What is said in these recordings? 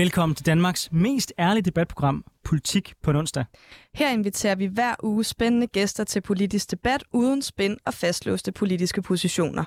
Velkommen til Danmarks mest ærlige debatprogram, Politik på onsdag. Her inviterer vi hver uge spændende gæster til politisk debat uden spænd og fastlåste politiske positioner.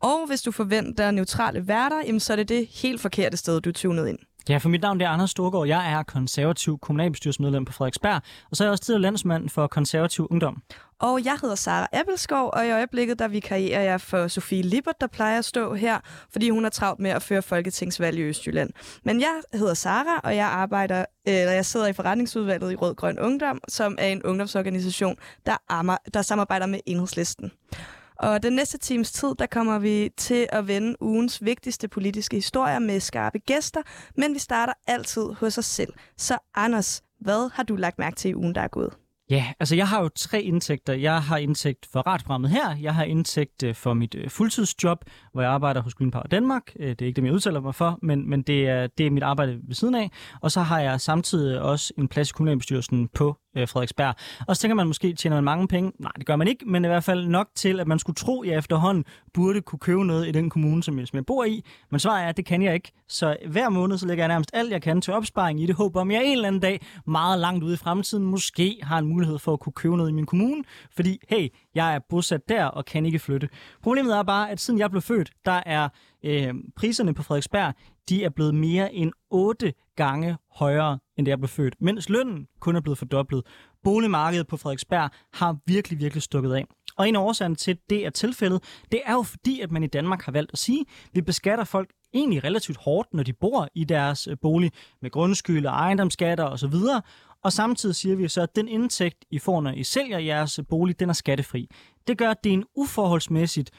Og hvis du forventer neutrale værter, jamen så er det det helt forkerte sted, du er tunet ind. Ja, for mit navn er Anders Storgård. Jeg er konservativ kommunalbestyrelsesmedlem på Frederiksberg, og så er jeg også tidligere landsmand for konservativ ungdom. Og jeg hedder Sara Appelskov, og i øjeblikket der vikarierer jeg for Sofie Lippert, der plejer at stå her, fordi hun er travlt med at føre folketingsvalg i Østjylland. Men jeg hedder Sara, og jeg arbejder, eller jeg sidder i forretningsudvalget i Rød Grøn Ungdom, som er en ungdomsorganisation, der, ammer, der samarbejder med Enhedslisten. Og den næste times tid, der kommer vi til at vende ugens vigtigste politiske historier med skarpe gæster, men vi starter altid hos os selv. Så Anders, hvad har du lagt mærke til i ugen, der er gået? Ja, altså jeg har jo tre indtægter. Jeg har indtægt for radprogrammet her. Jeg har indtægt øh, for mit øh, fuldtidsjob, hvor jeg arbejder hos Green Power Danmark. Øh, det er ikke det, jeg udtaler mig for, men, men det, er, det er mit arbejde ved siden af. Og så har jeg samtidig også en plads i kommunalbestyrelsen på øh, Frederiksberg. Og så tænker man måske, tjener man mange penge? Nej, det gør man ikke, men i hvert fald nok til, at man skulle tro, at jeg efterhånden burde kunne købe noget i den kommune, som jeg, som jeg bor i. Men svaret er, at det kan jeg ikke. Så hver måned, så lægger jeg nærmest alt, jeg kan til opsparing i det håb om, jeg en eller anden dag, meget langt ude i fremtiden, måske har en mulighed for at kunne købe noget i min kommune. Fordi, hey, jeg er bosat der og kan ikke flytte. Problemet er bare, at siden jeg blev født, der er øh, priserne på Frederiksberg, de er blevet mere end 8 gange højere, end da jeg blev født, mens lønnen kun er blevet fordoblet. Boligmarkedet på Frederiksberg har virkelig, virkelig stukket af. Og en af årsagerne til, at det er tilfældet, det er jo fordi, at man i Danmark har valgt at sige, at vi beskatter folk egentlig relativt hårdt, når de bor i deres øh, bolig med grundskyld og ejendomsskatter osv. Og samtidig siger vi så, at den indtægt, I får, når I sælger jeres øh, bolig, den er skattefri. Det gør, at det er en uforholdsmæssigt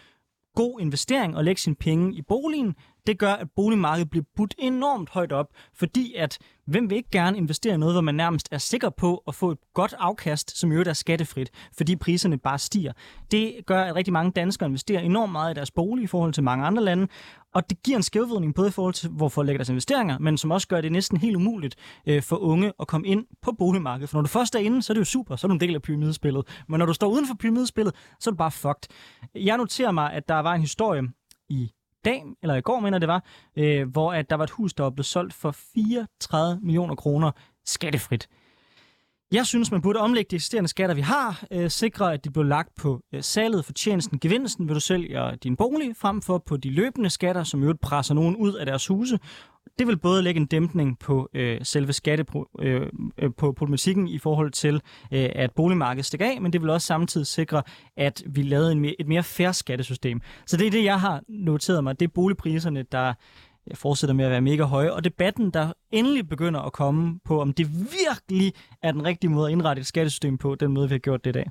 god investering at lægge sine penge i boligen. Det gør, at boligmarkedet bliver budt enormt højt op, fordi at hvem vil ikke gerne investere i noget, hvor man nærmest er sikker på at få et godt afkast, som jo er skattefrit, fordi priserne bare stiger. Det gør, at rigtig mange danskere investerer enormt meget i deres bolig i forhold til mange andre lande, og det giver en skævvridning både i forhold til, hvorfor lægger deres investeringer, men som også gør det næsten helt umuligt øh, for unge at komme ind på boligmarkedet. For når du først er inde, så er det jo super, så er du en del af pyramidespillet. Men når du står uden for pyramidespillet, så er du bare fucked. Jeg noterer mig, at der var en historie i dag, eller i går mener det var, øh, hvor at der var et hus, der var blevet solgt for 34 millioner kroner skattefrit. Jeg synes, man burde omlægge de eksisterende skatter, vi har, øh, sikre, at de bliver lagt på øh, salget, tjenesten, gevinsten, ved du sælger øh, din bolig, frem for på de løbende skatter, som jo presser nogen ud af deres huse. Det vil både lægge en dæmpning på øh, selve skatte øh, øh, på problematikken i forhold til, øh, at boligmarkedet stikker af, men det vil også samtidig sikre, at vi lavede en mere, et mere fair skattesystem. Så det er det, jeg har noteret mig. Det er boligpriserne, der fortsætter med at være mega høje, og debatten, der endelig begynder at komme på, om det virkelig er den rigtige måde at indrette et skattesystem på, den måde, vi har gjort det i dag.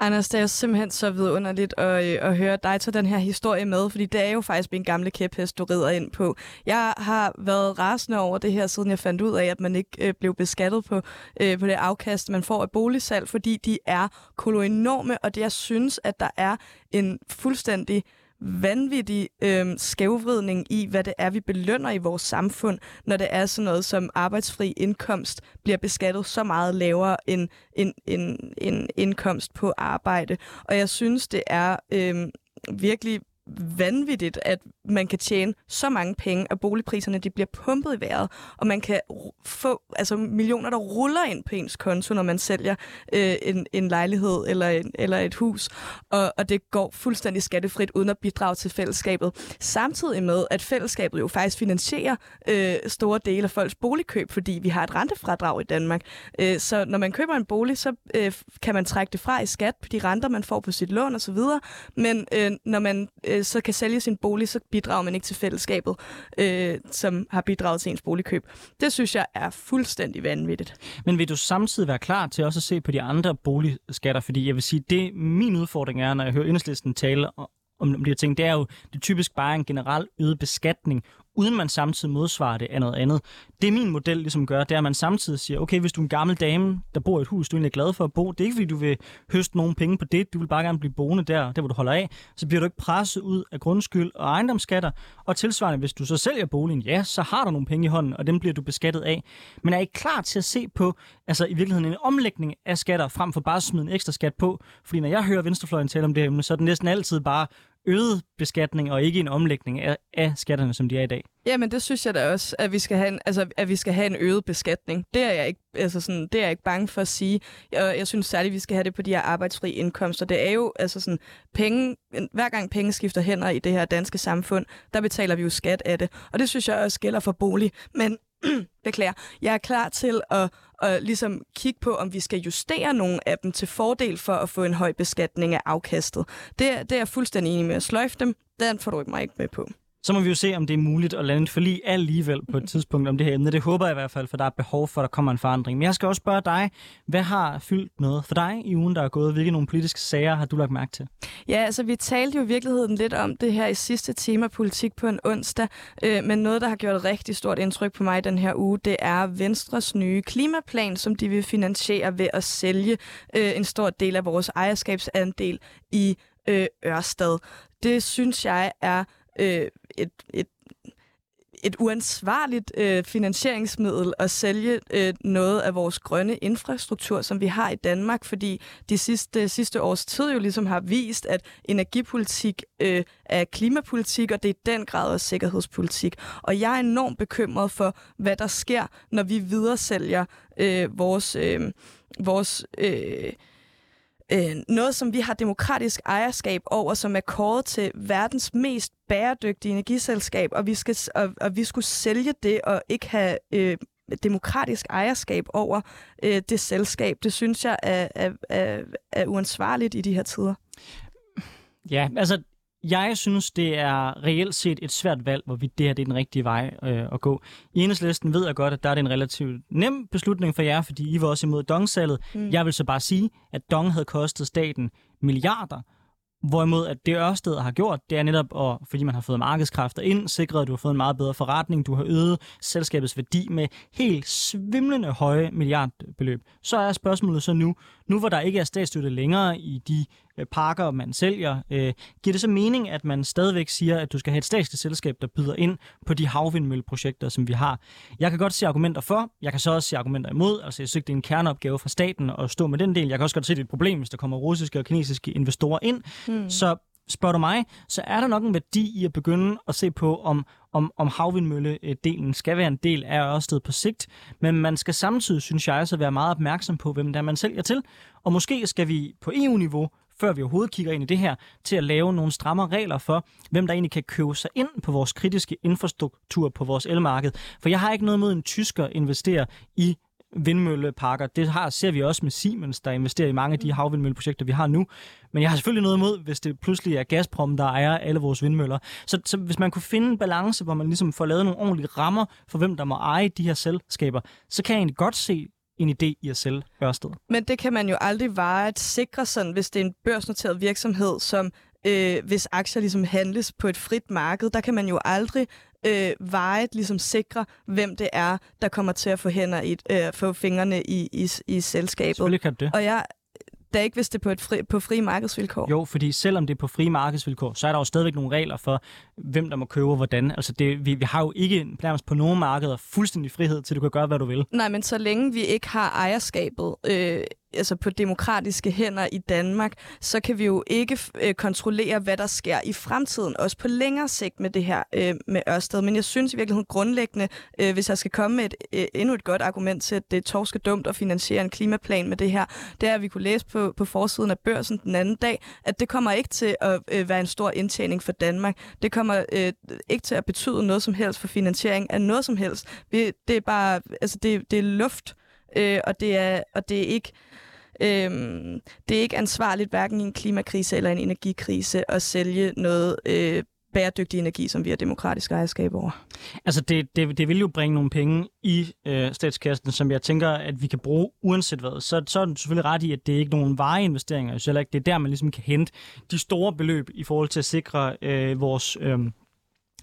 Anders, det er simpelthen så vidunderligt at, øh, at høre dig tage den her historie med, fordi det er jo faktisk min gamle kæphest, du rider ind på. Jeg har været rasende over det her, siden jeg fandt ud af, at man ikke øh, blev beskattet på, øh, på det afkast, man får af boligsalg, fordi de er koloenorme, og det jeg synes, at der er en fuldstændig vanvittig øh, skævvridning i, hvad det er, vi belønner i vores samfund, når det er sådan noget som arbejdsfri indkomst bliver beskattet så meget lavere end en, en, en indkomst på arbejde. Og jeg synes, det er øh, virkelig vanvittigt, at man kan tjene så mange penge, at boligpriserne de bliver pumpet i vejret, og man kan få altså, millioner, der ruller ind på ens konto, når man sælger øh, en, en lejlighed eller, en, eller et hus, og, og det går fuldstændig skattefrit, uden at bidrage til fællesskabet. Samtidig med, at fællesskabet jo faktisk finansierer øh, store dele af folks boligkøb, fordi vi har et rentefradrag i Danmark. Øh, så når man køber en bolig, så øh, kan man trække det fra i skat på de renter, man får på sit lån osv., men øh, når man øh, Øh, så kan sælge sin bolig, så bidrager man ikke til fællesskabet, øh, som har bidraget til ens boligkøb. Det synes jeg er fuldstændig vanvittigt. Men vil du samtidig være klar til også at se på de andre boligskatter? Fordi jeg vil sige, det min udfordring er, når jeg hører enhedslisten tale om de her ting, det er jo det typisk bare en generel øget beskatning uden man samtidig modsvarer det af noget andet. Det min model ligesom gør, det er, at man samtidig siger, okay, hvis du er en gammel dame, der bor i et hus, du er egentlig glad for at bo, det er ikke, fordi du vil høste nogen penge på det, du vil bare gerne blive boende der, der hvor du holder af, så bliver du ikke presset ud af grundskyld og ejendomsskatter, og tilsvarende, hvis du så sælger boligen, ja, så har du nogle penge i hånden, og dem bliver du beskattet af. Men er I klar til at se på, altså i virkeligheden en omlægning af skatter, frem for bare at smide en ekstra skat på? Fordi når jeg hører venstrefløjen tale om det, så er det næsten altid bare øget beskatning og ikke en omlægning af, af skatterne, som de er i dag. Jamen, det synes jeg da også, at vi skal have en, altså, at vi skal have en øget beskatning. Det er jeg ikke, altså sådan, det er jeg ikke bange for at sige. Jeg, jeg synes særligt, at vi skal have det på de her arbejdsfri indkomster. Det er jo altså sådan, penge, hver gang penge skifter hænder i det her danske samfund, der betaler vi jo skat af det. Og det synes jeg også gælder for bolig. Men beklager, jeg er klar til at, og ligesom kigge på, om vi skal justere nogle af dem til fordel for at få en høj beskatning af afkastet. Det, det er jeg fuldstændig enig med at sløjfe dem. Den får du ikke mig ikke med på. Så må vi jo se, om det er muligt at lande et forlig alligevel på et tidspunkt om det her emne. Det håber jeg i hvert fald, for der er behov for, at der kommer en forandring. Men jeg skal også spørge dig, hvad har fyldt noget for dig i ugen, der er gået? Hvilke nogle politiske sager har du lagt mærke til? Ja, altså vi talte jo i virkeligheden lidt om det her i sidste tema politik på en onsdag, øh, men noget, der har gjort et rigtig stort indtryk på mig den her uge, det er Venstres nye klimaplan, som de vil finansiere ved at sælge øh, en stor del af vores ejerskabsandel i øh, Ørsted. Det synes jeg er øh, et, et et uansvarligt øh, finansieringsmiddel at sælge øh, noget af vores grønne infrastruktur, som vi har i Danmark, fordi de sidste, sidste års tid jo ligesom har vist, at energipolitik øh, er klimapolitik, og det er i den grad også sikkerhedspolitik. Og jeg er enormt bekymret for, hvad der sker, når vi videresælger øh, vores, øh, vores øh, øh, noget, som vi har demokratisk ejerskab over, som er kåret til verdens mest bæredygtige energiselskab, og vi, skal, og, og vi skulle sælge det og ikke have øh, demokratisk ejerskab over øh, det selskab. Det synes jeg er, er, er, er uansvarligt i de her tider. Ja, altså jeg synes, det er reelt set et svært valg, hvorvidt det her det er den rigtige vej øh, at gå. I enhedslisten ved jeg godt, at der er det en relativt nem beslutning for jer, fordi I var også imod Dong-salget. Mm. Jeg vil så bare sige, at Dong havde kostet staten milliarder, Hvorimod at det Ørsted har gjort, det er netop, at, fordi man har fået markedskræfter ind, sikret, at du har fået en meget bedre forretning, du har øget selskabets værdi med helt svimlende høje milliardbeløb. Så er spørgsmålet så nu, nu hvor der ikke er statsstøtte længere i de øh, parker, man sælger, øh, giver det så mening, at man stadigvæk siger, at du skal have et statsligt selskab, der byder ind på de havvindmølleprojekter, som vi har? Jeg kan godt se argumenter for, jeg kan så også se argumenter imod. Altså jeg synes, det er en kerneopgave fra staten at stå med den del. Jeg kan også godt se, det er et problem, hvis der kommer russiske og kinesiske investorer ind. Hmm. Så spørger du mig, så er der nok en værdi i at begynde at se på, om, om, om havvindmølledelen skal være en del af Ørsted på sigt. Men man skal samtidig, synes jeg, så være meget opmærksom på, hvem der man sælger til. Og måske skal vi på EU-niveau før vi overhovedet kigger ind i det her, til at lave nogle stramme regler for, hvem der egentlig kan købe sig ind på vores kritiske infrastruktur på vores elmarked. For jeg har ikke noget mod en tysker investere i vindmølleparker. Det har, ser vi også med Siemens, der investerer i mange af de mm. havvindmølleprojekter, vi har nu. Men jeg har selvfølgelig noget imod, hvis det pludselig er Gazprom, der ejer alle vores vindmøller. Så, så hvis man kunne finde en balance, hvor man ligesom får lavet nogle ordentlige rammer for, hvem der må eje de her selskaber, så kan jeg egentlig godt se en idé i at sælge Ørsted. Men det kan man jo aldrig vare at sikre sådan, hvis det er en børsnoteret virksomhed, som øh, hvis aktier ligesom handles på et frit marked, der kan man jo aldrig øh, vejet ligesom sikre, hvem det er, der kommer til at få, hænder i, øh, få fingrene i, i, i selskabet. Selvfølgelig kan det. Og jeg, da ikke, hvis det er på, et fri, på frie markedsvilkår. Jo, fordi selvom det er på frie markedsvilkår, så er der jo stadigvæk nogle regler for, hvem der må købe og hvordan. Altså det, vi, vi har jo ikke nærmest på nogen markeder fuldstændig frihed til, at du kan gøre, hvad du vil. Nej, men så længe vi ikke har ejerskabet øh, altså på demokratiske hænder i Danmark, så kan vi jo ikke øh, kontrollere, hvad der sker i fremtiden, også på længere sigt med det her øh, med Ørsted. Men jeg synes i virkeligheden grundlæggende, øh, hvis jeg skal komme med et, øh, endnu et godt argument til, at det er torske dumt at finansiere en klimaplan med det her, det er, at vi kunne læse på, på forsiden af børsen den anden dag, at det kommer ikke til at øh, være en stor indtjening for Danmark. Det kommer øh, ikke til at betyde noget som helst for finansiering af noget som helst. Vi, det er bare, altså det, det er luft, øh, og, det er, og det er ikke Øhm, det er ikke ansvarligt hverken i en klimakrise eller en energikrise at sælge noget øh, bæredygtig energi, som vi har demokratisk ejerskab over. Altså det, det, det vil jo bringe nogle penge i øh, statskassen, som jeg tænker, at vi kan bruge uanset hvad. Så, så er det selvfølgelig ret i, at det er ikke nogen vareinvesteringer. Så ikke det er der, man ligesom kan hente de store beløb i forhold til at sikre øh, vores øh,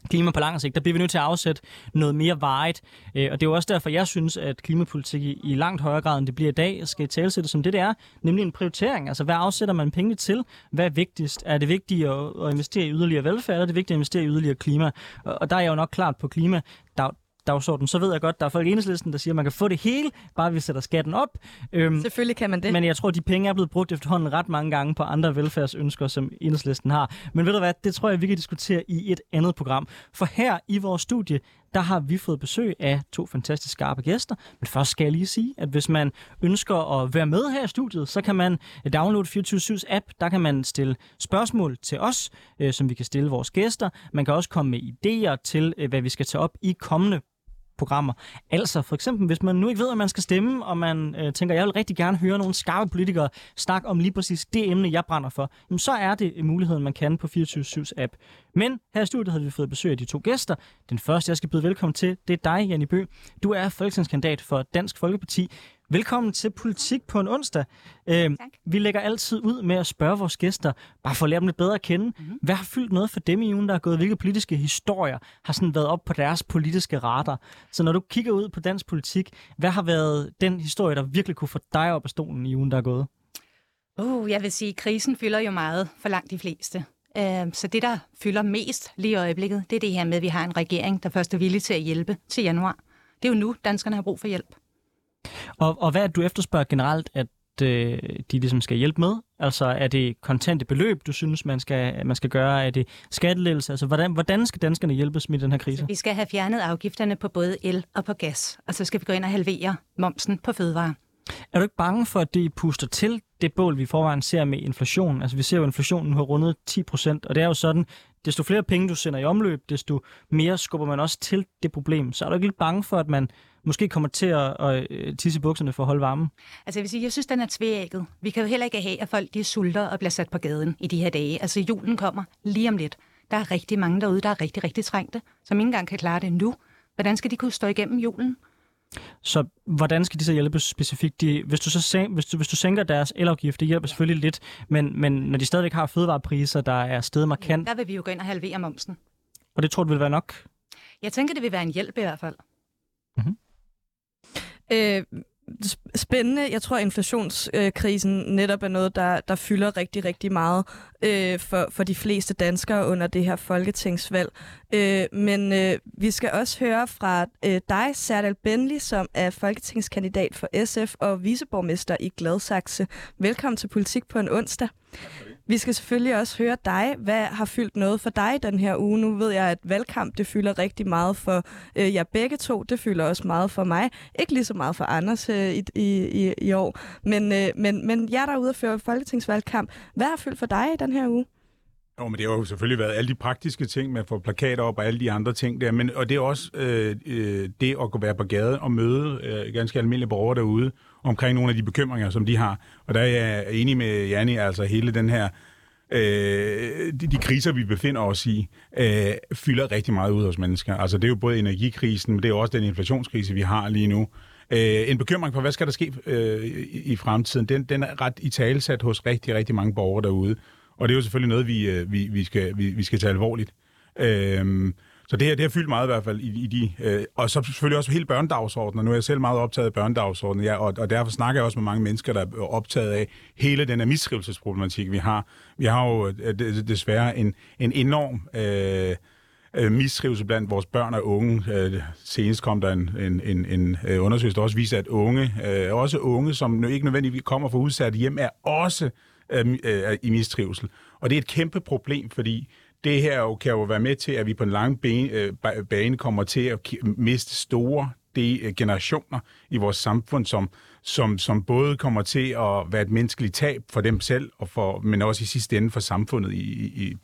klima på lang sigt, der bliver vi nødt til at afsætte noget mere vejet. Øh, og det er jo også derfor, jeg synes, at klimapolitik i langt højere grad, end det bliver i dag, skal talsætte som det, det er, nemlig en prioritering. Altså, hvad afsætter man penge til? Hvad er vigtigst? Er det vigtigt at, investere i yderligere velfærd, eller er det vigtigt at investere i yderligere klima? Og der er jeg jo nok klart på klima. Der, dagsorden, så ved jeg godt, der er folk i enhedslisten, der siger, at man kan få det hele, bare vi sætter skatten op. Øhm, Selvfølgelig kan man det. Men jeg tror, at de penge er blevet brugt efterhånden ret mange gange på andre velfærdsønsker, som enhedslisten har. Men ved du hvad, det tror jeg, vi kan diskutere i et andet program. For her i vores studie, der har vi fået besøg af to fantastisk skarpe gæster. Men først skal jeg lige sige, at hvis man ønsker at være med her i studiet, så kan man downloade 24 app. Der kan man stille spørgsmål til os, øh, som vi kan stille vores gæster. Man kan også komme med idéer til, øh, hvad vi skal tage op i kommende programmer. Altså for eksempel, hvis man nu ikke ved, at man skal stemme, og man øh, tænker, jeg vil rigtig gerne høre nogle skarpe politikere snakke om lige præcis det emne, jeg brænder for, jamen, så er det muligheden, man kan på 24-7's app. Men her i studiet havde vi fået besøg af de to gæster. Den første, jeg skal byde velkommen til, det er dig, Janne Bø. Du er folketingskandidat for Dansk Folkeparti. Velkommen til Politik på en onsdag. Øh, vi lægger altid ud med at spørge vores gæster, bare for at lære dem lidt bedre at kende. Mm-hmm. Hvad har fyldt noget for dem i ugen, der er gået? Hvilke politiske historier har sådan været op på deres politiske radar? Så når du kigger ud på dansk politik, hvad har været den historie, der virkelig kunne få dig op af stolen i ugen, der er gået? Uh, jeg vil sige, at krisen fylder jo meget for langt de fleste. Uh, så det, der fylder mest lige i øjeblikket, det er det her med, at vi har en regering, der først er villig til at hjælpe til januar. Det er jo nu, danskerne har brug for hjælp. Og, og hvad er det, du efterspørger generelt, at øh, de ligesom skal hjælpe med? Altså er det kontante beløb, du synes, man skal, man skal gøre? Er det skatteledelse? Altså hvordan, hvordan skal danskerne hjælpes med den her krise? Så vi skal have fjernet afgifterne på både el og på gas, og så skal vi gå ind og halvere momsen på fødevarer. Er du ikke bange for, at det puster til det bål, vi forvejen ser med inflation? Altså vi ser jo, at inflationen har rundet 10 procent, og det er jo sådan, desto flere penge du sender i omløb, desto mere skubber man også til det problem. Så er du ikke lidt bange for, at man måske kommer til at, at øh, tisse bukserne for at holde varmen? Altså jeg vil sige, jeg synes, den er tvægget. Vi kan jo heller ikke have, at folk de sulter og bliver sat på gaden i de her dage. Altså julen kommer lige om lidt. Der er rigtig mange derude, der er rigtig, rigtig trængte, som ikke engang kan klare det nu. Hvordan skal de kunne stå igennem julen? Så hvordan skal de så hjælpe specifikt? De, hvis, du så sænker, hvis, du, hvis du sænker deres elafgift, det hjælper selvfølgelig lidt, men, men når de stadigvæk har fødevarepriser, der er stedet markant... Der vil vi jo gå ind og halvere momsen. Og det tror du vil være nok? Jeg tænker, det vil være en hjælp i hvert fald. Mm-hmm. Øh, spændende. Jeg tror, at inflationskrisen øh, netop er noget, der, der fylder rigtig, rigtig meget øh, for, for de fleste danskere under det her folketingsvalg. Øh, men øh, vi skal også høre fra øh, dig, Serdal Benli, som er folketingskandidat for SF og viceborgmester i Gladsaxe. Velkommen til Politik på en onsdag. Vi skal selvfølgelig også høre dig. Hvad har fyldt noget for dig den her uge? Nu ved jeg, at valgkamp det fylder rigtig meget for øh, jer begge to. Det fylder også meget for mig. Ikke lige så meget for Anders øh, i, i, i år. Men, øh, men, men jer derude og fører folketingsvalgkamp. Hvad har fyldt for dig den her uge? Jo, men det har jo selvfølgelig været alle de praktiske ting med at få plakater op og alle de andre ting der, men, og det er også øh, øh, det at gå være på gaden og møde øh, ganske almindelige borgere derude omkring nogle af de bekymringer, som de har. Og der er jeg enig med Janni, altså hele den her øh, de, de kriser, vi befinder os i, øh, fylder rigtig meget ud hos mennesker. Altså det er jo både energikrisen, men det er også den inflationskrise, vi har lige nu. Øh, en bekymring for, hvad skal der ske øh, i, i fremtiden, den, den er ret i talesat hos rigtig, rigtig mange borgere derude. Og det er jo selvfølgelig noget, vi, øh, vi, vi, skal, vi, vi skal tage alvorligt. Øh, så det her, det har fyldt meget i hvert fald i, i de... Øh, og så selvfølgelig også hele børnedagsordenen. Nu er jeg selv meget optaget af børnedagsordenen, ja, og, og derfor snakker jeg også med mange mennesker, der er optaget af hele den her mistrivelsesproblematik, vi har. Vi har jo øh, desværre en, en enorm... Øh, øh, mistrivsel blandt vores børn og unge. Øh, senest kom der en, en, en, en øh, undersøgelse, der også viser, at unge, øh, også unge, som ikke nødvendigvis kommer fra udsatte hjem, er også øh, øh, i mistrivsel. Og det er et kæmpe problem, fordi det her jo, kan jo være med til, at vi på en lang bane, øh, bane kommer til at miste store de generationer i vores samfund, som, som, som både kommer til at være et menneskeligt tab for dem selv, og for, men også i sidste ende for samfundet. I, i,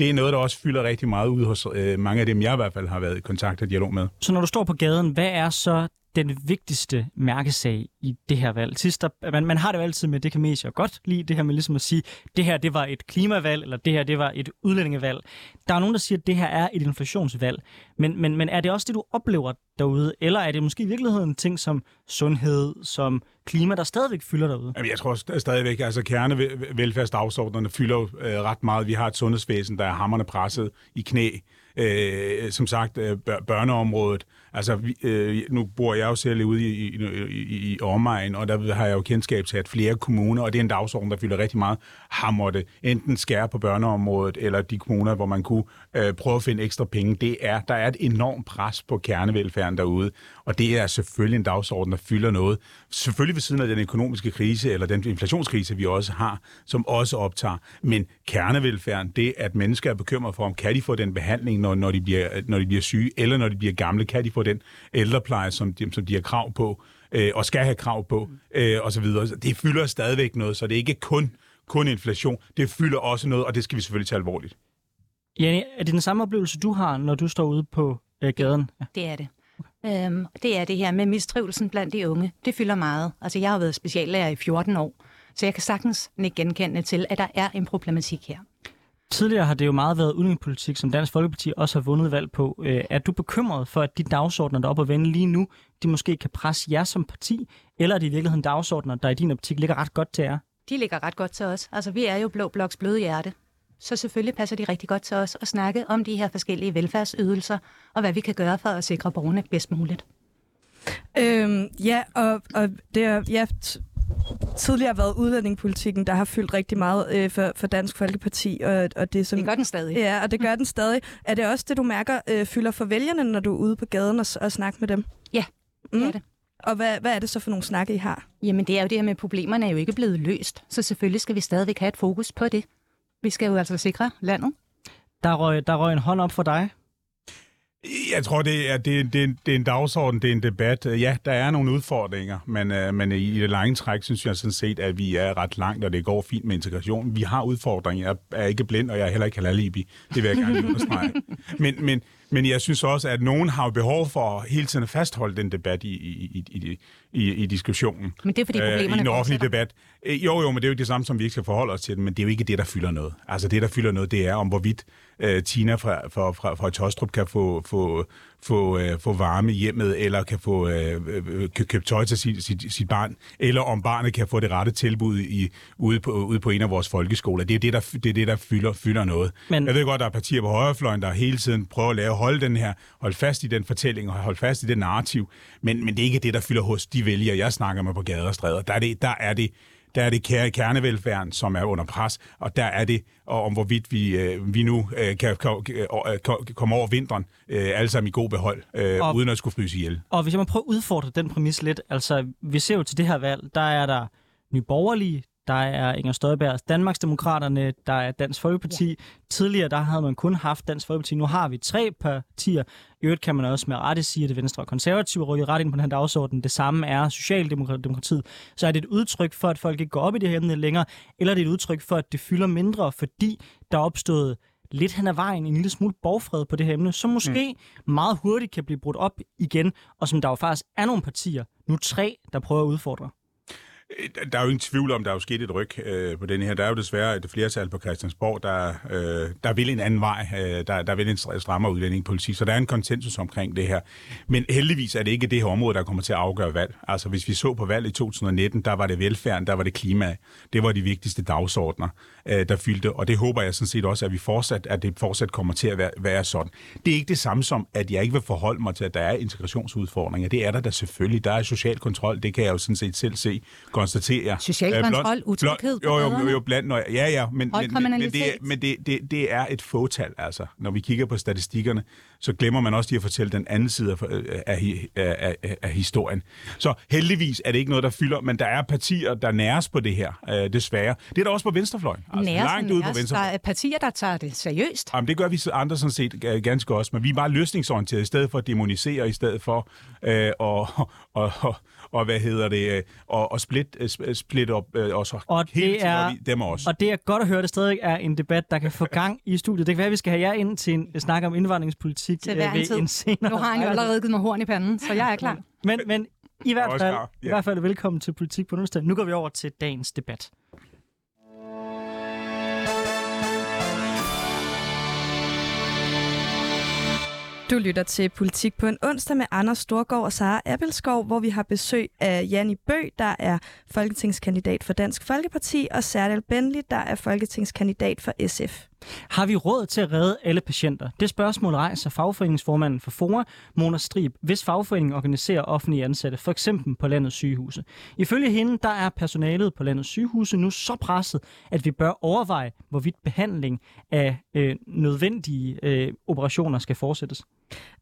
det er noget, der også fylder rigtig meget ud hos øh, mange af dem, jeg i hvert fald har været i kontakt og dialog med. Så når du står på gaden, hvad er så den vigtigste mærkesag i det her valg? Sidst, der, man, man har det jo altid med, det kan mest godt lide, det her med ligesom at sige, det her det var et klimavalg, eller det her det var et udlændingevalg. Der er nogen, der siger, at det her er et inflationsvalg. Men, men, men er det også det, du oplever derude? Eller er det måske i virkeligheden ting som sundhed, som klima, der stadigvæk fylder derude? Jamen, jeg tror stadigvæk, altså kernevelfærdsdagsordnerne fylder jo øh, ret meget. Vi har et sundhedsvæsen, der er hammerne presset i knæ. Øh, som sagt, øh, børneområdet Altså, vi, øh, nu bor jeg jo selv ude i, i, i, i omegn, og der har jeg jo kendskab til, at flere kommuner, og det er en dagsorden, der fylder rigtig meget, har måtte enten skære på børneområdet, eller de kommuner, hvor man kunne øh, prøve at finde ekstra penge. Det er, der er et enormt pres på kernevelfærden derude, og det er selvfølgelig en dagsorden, der fylder noget. Selvfølgelig ved siden af den økonomiske krise, eller den inflationskrise, vi også har, som også optager. Men kernevelfærden, det at mennesker er bekymret for, om kan de få den behandling, når, når, de, bliver, når de bliver syge, eller når de bliver gamle, kan de få den ældrepleje, som de, som de har krav på, øh, og skal have krav på, øh, osv. Det fylder stadigvæk noget, så det er ikke kun, kun inflation. Det fylder også noget, og det skal vi selvfølgelig tage alvorligt. Jenny, er det den samme oplevelse, du har, når du står ude på øh, gaden? Ja. Det er det. Øhm, det er det her med mistrivelsen blandt de unge. Det fylder meget. Altså, jeg har været speciallærer i 14 år, så jeg kan sagtens ikke genkende til, at der er en problematik her. Tidligere har det jo meget været udenrigspolitik, som Dansk Folkeparti også har vundet valg på. Øh, er du bekymret for, at de dagsordner, der er oppe at vende lige nu, de måske kan presse jer som parti, eller er det i virkeligheden dagsordner, der i din optik ligger ret godt til jer? De ligger ret godt til os. Altså, vi er jo Blå Bloks bløde hjerte. Så selvfølgelig passer de rigtig godt til os at snakke om de her forskellige velfærdsydelser, og hvad vi kan gøre for at sikre borgerne bedst muligt. Øhm, ja, og, og det er, ja, tidligere været udlændingepolitikken, der har fyldt rigtig meget øh, for, for Dansk Folkeparti. Og, og det, som, det gør den stadig. Ja, og det gør den stadig. Er det også det, du mærker øh, fylder for vælgerne, når du er ude på gaden og, og snakker med dem? Ja, det mm. er det. Og hvad, hvad er det så for nogle snakke, I har? Jamen, det er jo det her med, at problemerne er jo ikke blevet løst. Så selvfølgelig skal vi stadigvæk have et fokus på det. Vi skal jo altså sikre landet. Der røg, der røg en hånd op for dig. Jeg tror, det er, det, det, det er en dagsorden, det er en debat. Ja, der er nogle udfordringer, men, uh, men i det lange træk synes jeg sådan set, at vi er ret langt, og det går fint med integration. Vi har udfordringer. Jeg er ikke blind, og jeg er heller ikke halalibi. Det vil jeg gerne understrege. Men, men, men jeg synes også, at nogen har behov for hele tiden at fastholde den debat i, i, i, i, i diskussionen. Men det er fordi problemerne øh, I den offentlige debat. Øh, jo, jo, men det er jo ikke det samme, som vi ikke skal forholde os til men det er jo ikke det, der fylder noget. Altså det, der fylder noget, det er om hvorvidt øh, Tina fra, fra, fra, fra Tostrup kan få, få, få, øh, få varme i hjemmet, eller kan få øh, øh købt tøj til sit, sit, sit barn, eller om barnet kan få det rette tilbud i, ude, på, ude på en af vores folkeskoler. Det er det, der, det er det, der fylder, fylder noget. Men... Jeg ved godt, der er partier på højrefløjen, der hele tiden prøver at lave, holde den her, holde fast i den fortælling og holde fast i det narrativ, men, men det er ikke det, der fylder hos de vælgere, jeg snakker med på gader og stræder. Der er det, der er det der er det kernevelfærden, som er under pres, og der er det og om, hvorvidt vi, øh, vi nu øh, kan, kan, kan, komme over vinteren, øh, alle sammen i god behold, øh, og, uden at skulle fryse ihjel. Og hvis jeg må prøve at udfordre den præmis lidt, altså vi ser jo til det her valg, der er der Nye Borgerlige, der er Inger Støjbergs Danmarksdemokraterne, der er Dansk Folkeparti. Ja. Tidligere der havde man kun haft Dansk Folkeparti. Nu har vi tre partier. I øvrigt kan man også med rette sige, at det Venstre og Konservative rykket ret ind på den her dagsorden. Det samme er Socialdemokratiet. Så er det et udtryk for, at folk ikke går op i det her emne længere, eller er det et udtryk for, at det fylder mindre, fordi der er opstået lidt hen ad vejen en lille smule borgfred på det her emne, som måske mm. meget hurtigt kan blive brudt op igen, og som der jo faktisk er nogle partier, nu tre, der prøver at udfordre. Øh, der er jo ingen tvivl om, der er jo sket et ryg øh, på den her. Der er jo desværre et flertal på Christiansborg, der, øh, der vil en anden vej. Øh, der, der vil en strammere udlændingepolitik. Så der er en konsensus omkring det her. Men heldigvis er det ikke det her område, der kommer til at afgøre valg. Altså hvis vi så på valg i 2019, der var det velfærden, der var det klima. Det var de vigtigste dagsordner, øh, der fyldte. Og det håber jeg sådan set også, at vi fortsat, at det fortsat kommer til at være, være sådan. Det er ikke det samme som, at jeg ikke vil forholde mig til, at der er integrationsudfordringer. Det er der da selvfølgelig. Der er social kontrol. Det kan jeg jo sådan set selv se konstatere. Social øh, kontrol, utryghed jo, jo, jo, jo, blandt, når, ja, ja, men, men, men, men, det, men det, det, det er et fåtal, altså. Når vi kigger på statistikkerne, så glemmer man også lige at fortælle den anden side af, af, af, af, af historien. Så heldigvis er det ikke noget, der fylder, men der er partier, der næres på det her, øh, desværre. Det er der også på venstrefløjen. Altså, næres, langt ude på venstrefløjen. Der er partier, der tager det seriøst. Jamen, det gør vi andre sådan set ganske også, men vi er bare løsningsorienterede, i stedet for at demonisere, i stedet for øh, og, og, og, og hvad hedder det, øh, og, og split, øh, split op, øh, og så og det er, dem også. Og det er godt at høre, at det stadig er en debat, der kan få gang i studiet. Det kan være, at vi skal have jer ind til en snak om indvandringspolitik til hver ved en, en senere. Nu har han jo allerede givet mig horn i panden, så jeg er klar. Men, men i hvert fald, ja. i hvert fald velkommen til Politik på onsdag. Nu går vi over til dagens debat. Du lytter til Politik på en onsdag med Anders Storgård og Sara Appelskov, hvor vi har besøg af Janni Bø, der er folketingskandidat for Dansk Folkeparti, og Serdal Benli, der er folketingskandidat for SF. Har vi råd til at redde alle patienter? Det spørgsmål rejser fagforeningsformanden for FOA, Mona Strib, hvis fagforeningen organiserer offentlige ansatte, for eksempel på landets sygehuse. Ifølge hende, der er personalet på landets sygehuse nu så presset, at vi bør overveje, hvorvidt behandling af øh, nødvendige øh, operationer skal fortsættes.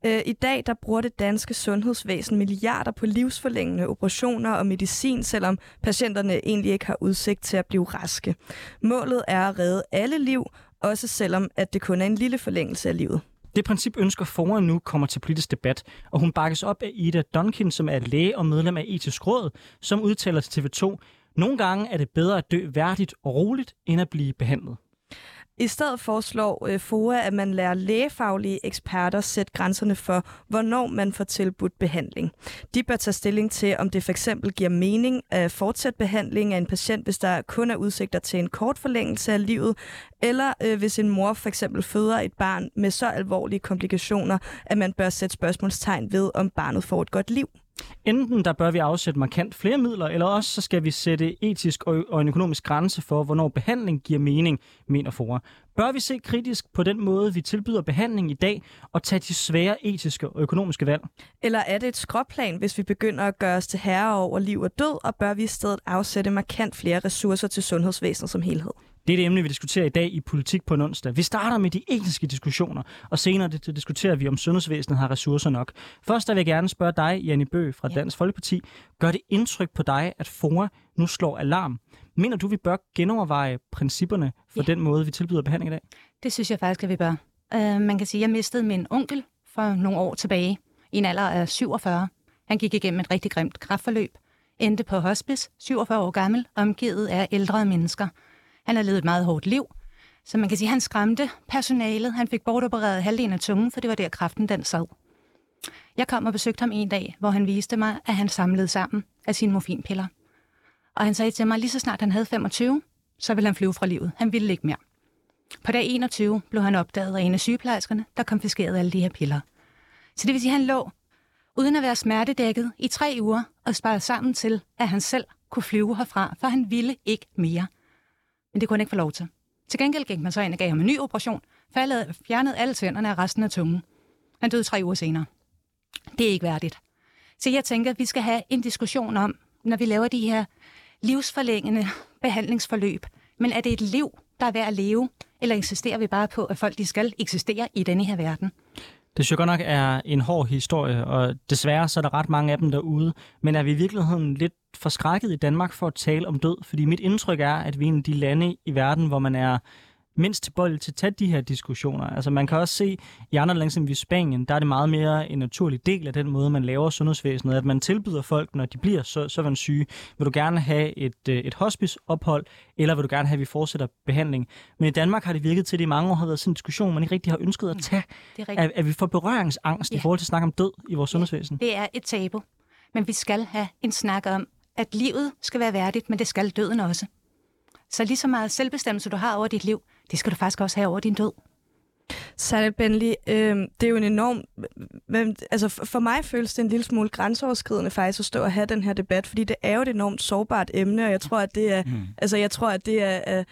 Øh, I dag der bruger det danske sundhedsvæsen milliarder på livsforlængende operationer og medicin, selvom patienterne egentlig ikke har udsigt til at blive raske. Målet er at redde alle liv, også selvom at det kun er en lille forlængelse af livet. Det princip ønsker foran nu kommer til politisk debat, og hun bakkes op af Ida Duncan, som er læge og medlem af etisk råd, som udtaler til TV2, nogle gange er det bedre at dø værdigt og roligt, end at blive behandlet. I stedet foreslår øh, FOA, at man lærer lægefaglige eksperter sætte grænserne for, hvornår man får tilbudt behandling. De bør tage stilling til, om det for eksempel giver mening at fortsætte behandling af en patient, hvis der kun er udsigter til en kort forlængelse af livet, eller øh, hvis en mor for eksempel føder et barn med så alvorlige komplikationer, at man bør sætte spørgsmålstegn ved, om barnet får et godt liv. Enten der bør vi afsætte markant flere midler, eller også så skal vi sætte etisk og en økonomisk grænse for, hvornår behandling giver mening, mener Fora. Bør vi se kritisk på den måde, vi tilbyder behandling i dag, og tage de svære etiske og økonomiske valg? Eller er det et skråplan, hvis vi begynder at gøre os til herre over liv og død, og bør vi i stedet afsætte markant flere ressourcer til sundhedsvæsenet som helhed? Det er det emne, vi diskuterer i dag i Politik på en onsdag. Vi starter med de etiske diskussioner, og senere det, diskuterer vi, om sundhedsvæsenet har ressourcer nok. Først vil jeg gerne spørge dig, Janne Bø fra Dansk Folkeparti. Gør det indtryk på dig, at FOA nu slår alarm? Mener du, vi bør genoverveje principperne for ja. den måde, vi tilbyder behandling i dag? Det synes jeg faktisk, at vi bør. Uh, man kan sige, at jeg mistede min onkel for nogle år tilbage, i en alder af 47. Han gik igennem et rigtig grimt kraftforløb, endte på hospice, 47 år gammel, omgivet af ældre mennesker – han har levet et meget hårdt liv, så man kan sige, at han skræmte personalet. Han fik bortopereret halvdelen af tungen, for det var der kraften den sad. Jeg kom og besøgte ham en dag, hvor han viste mig, at han samlede sammen af sine morfinpiller. Og han sagde til mig, lige så snart han havde 25, så ville han flyve fra livet. Han ville ikke mere. På dag 21 blev han opdaget af en af sygeplejerskerne, der konfiskerede alle de her piller. Så det vil sige, at han lå uden at være smertedækket i tre uger og sparede sammen til, at han selv kunne flyve herfra, for han ville ikke mere men det kunne han ikke få lov til. Til gengæld gik man så ind og gav ham en ny operation, faldet, fjernede alle tænderne og resten af tungen. Han døde tre uger senere. Det er ikke værdigt. Så jeg tænker, at vi skal have en diskussion om, når vi laver de her livsforlængende behandlingsforløb, men er det et liv, der er værd at leve, eller insisterer vi bare på, at folk de skal eksistere i denne her verden? Det synes jeg godt nok er en hård historie, og desværre så er der ret mange af dem derude. Men er vi i virkeligheden lidt forskrækket i Danmark for at tale om død? Fordi mit indtryk er, at vi er en af de lande i verden, hvor man er mindst tilbøjelig til at tage de her diskussioner. Altså man kan også se, i andre lande som i Spanien, der er det meget mere en naturlig del af den måde, man laver sundhedsvæsenet, at man tilbyder folk, når de bliver så, så syge, vil du gerne have et, øh, et hospiceophold, eller vil du gerne have, at vi fortsætter behandling. Men i Danmark har det virket til, at det i mange år har været sådan en diskussion, man ikke rigtig har ønsket at mm, tage. Det er at, at vi får berøringsangst ja. i forhold til at snakke om død i vores sundhedsvæsen. Det er et tabu. Men vi skal have en snak om, at livet skal være værdigt, men det skal døden også. Så lige så meget selvbestemmelse, du har over dit liv, det skal du faktisk også have over din død. Særligt Bentley, øh, det er jo en enorm... Altså for mig føles det en lille smule grænseoverskridende faktisk at stå og have den her debat, fordi det er jo et enormt sårbart emne, og jeg tror, at det er, mm. altså, jeg tror, at det er, er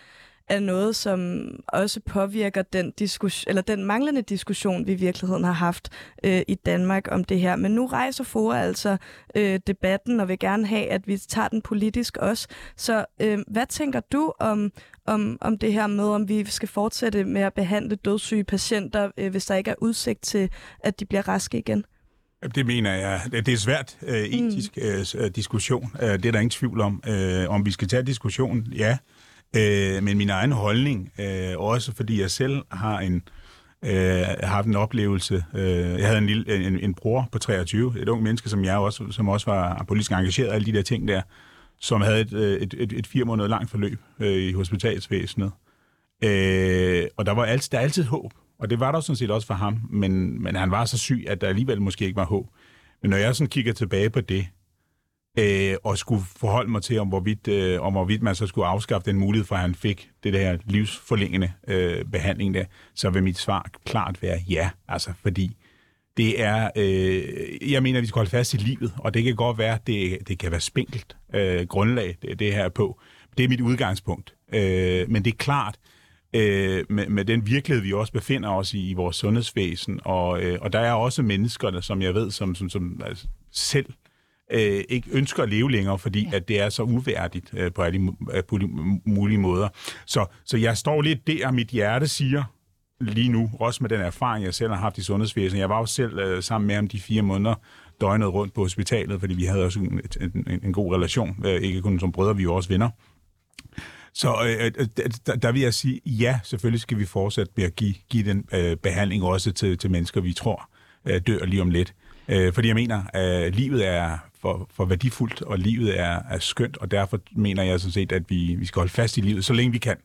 er noget, som også påvirker den, diskus- eller den manglende diskussion, vi i virkeligheden har haft øh, i Danmark om det her. Men nu rejser FOA altså øh, debatten, og vil gerne have, at vi tager den politisk også. Så øh, hvad tænker du om, om, om det her med, om vi skal fortsætte med at behandle dødssyge patienter, øh, hvis der ikke er udsigt til, at de bliver raske igen? Det mener jeg. Det er svært øh, etisk mm. øh, diskussion. Øh, det er der ingen tvivl om. Øh, om vi skal tage diskussionen, ja. Øh, Øh, men min egen holdning, øh, også fordi jeg selv har en øh, haft en oplevelse. Øh, jeg havde en, lille, en, en bror på 23, et ung menneske, som jeg også, som også var politisk engageret, alle de der ting der, som havde et, øh, et, et, et fire måneder langt forløb øh, i hospitalsvæsenet. Øh, og der var altid, der er altid håb, og det var der sådan set også for ham, men, men han var så syg, at der alligevel måske ikke var håb. Men når jeg sådan kigger tilbage på det, øh, og skulle forholde mig til, om hvorvidt, øh, om hvorvidt man så skulle afskaffe den mulighed for, at han fik det der livsforlængende øh, behandling der, så vil mit svar klart være ja. Altså, fordi det er, øh, jeg mener, at vi skal holde fast i livet, og det kan godt være, at det, det kan være spinkelt øh, grundlag, det, det her på. Det er mit udgangspunkt. Øh, men det er klart, øh, med, med den virkelighed, vi også befinder os i i vores sundhedsvæsen. Og, øh, og der er også mennesker, der, som jeg ved, som, som, som altså, selv øh, ikke ønsker at leve længere, fordi ja. at det er så uværdigt øh, på alle øh, på mulige måder. Så, så jeg står lidt der, mit hjerte siger lige nu, også med den erfaring, jeg selv har haft i sundhedsvæsenet. Jeg var jo selv øh, sammen med ham de fire måneder, døgnet rundt på hospitalet, fordi vi havde også en, en, en god relation, øh, ikke kun som brødre, vi er også venner. Så øh, øh der, der vil jeg sige, ja, selvfølgelig skal vi fortsætte med at give, give den øh, behandling også til, til mennesker, vi tror øh, dør lige om lidt. Øh, fordi jeg mener, at livet er for, for værdifuldt, og livet er, er skønt, og derfor mener jeg sådan set, at vi, vi skal holde fast i livet, så længe vi kan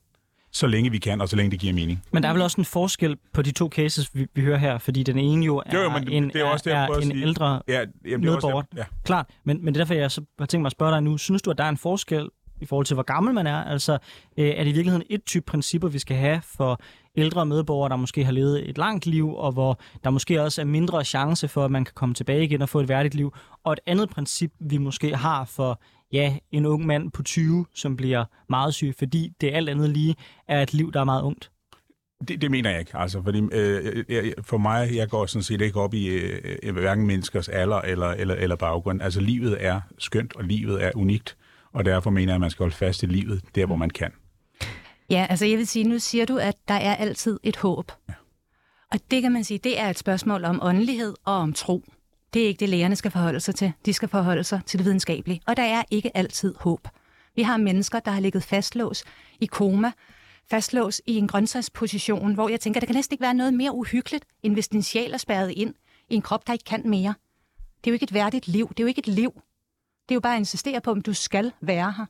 så længe vi kan, og så længe det giver mening. Men der er vel også en forskel på de to cases, vi, vi hører her, fordi den ene jo er, jo, jo, men en, det er, også er, er en ældre ja, jamen, medborger. Ja. Klart, men, men det er derfor, jeg så har tænkt mig at spørge dig nu. Synes du, at der er en forskel i forhold til, hvor gammel man er? Altså, øh, er det i virkeligheden et type principper, vi skal have for ældre medborgere, der måske har levet et langt liv, og hvor der måske også er mindre chance for, at man kan komme tilbage igen og få et værdigt liv. Og et andet princip, vi måske har for ja, en ung mand på 20, som bliver meget syg, fordi det alt andet lige er et liv, der er meget ungt. Det, det mener jeg ikke, altså, fordi øh, jeg, for mig, jeg går sådan set ikke op i øh, øh, hverken menneskers alder eller, eller, eller baggrund. Altså, livet er skønt, og livet er unikt, og derfor mener jeg, at man skal holde fast i livet, der hvor man kan. Ja, altså jeg vil sige, nu siger du, at der er altid et håb. Ja. Og det kan man sige, det er et spørgsmål om åndelighed og om tro. Det er ikke det, lægerne skal forholde sig til. De skal forholde sig til det videnskabelige. Og der er ikke altid håb. Vi har mennesker, der har ligget fastlås i koma, fastlås i en grøntsagsposition, hvor jeg tænker, der kan næsten ikke være noget mere uhyggeligt, end hvis din sjæl er spærret ind i en krop, der ikke kan mere. Det er jo ikke et værdigt liv. Det er jo ikke et liv. Det er jo bare at insistere på, om du skal være her.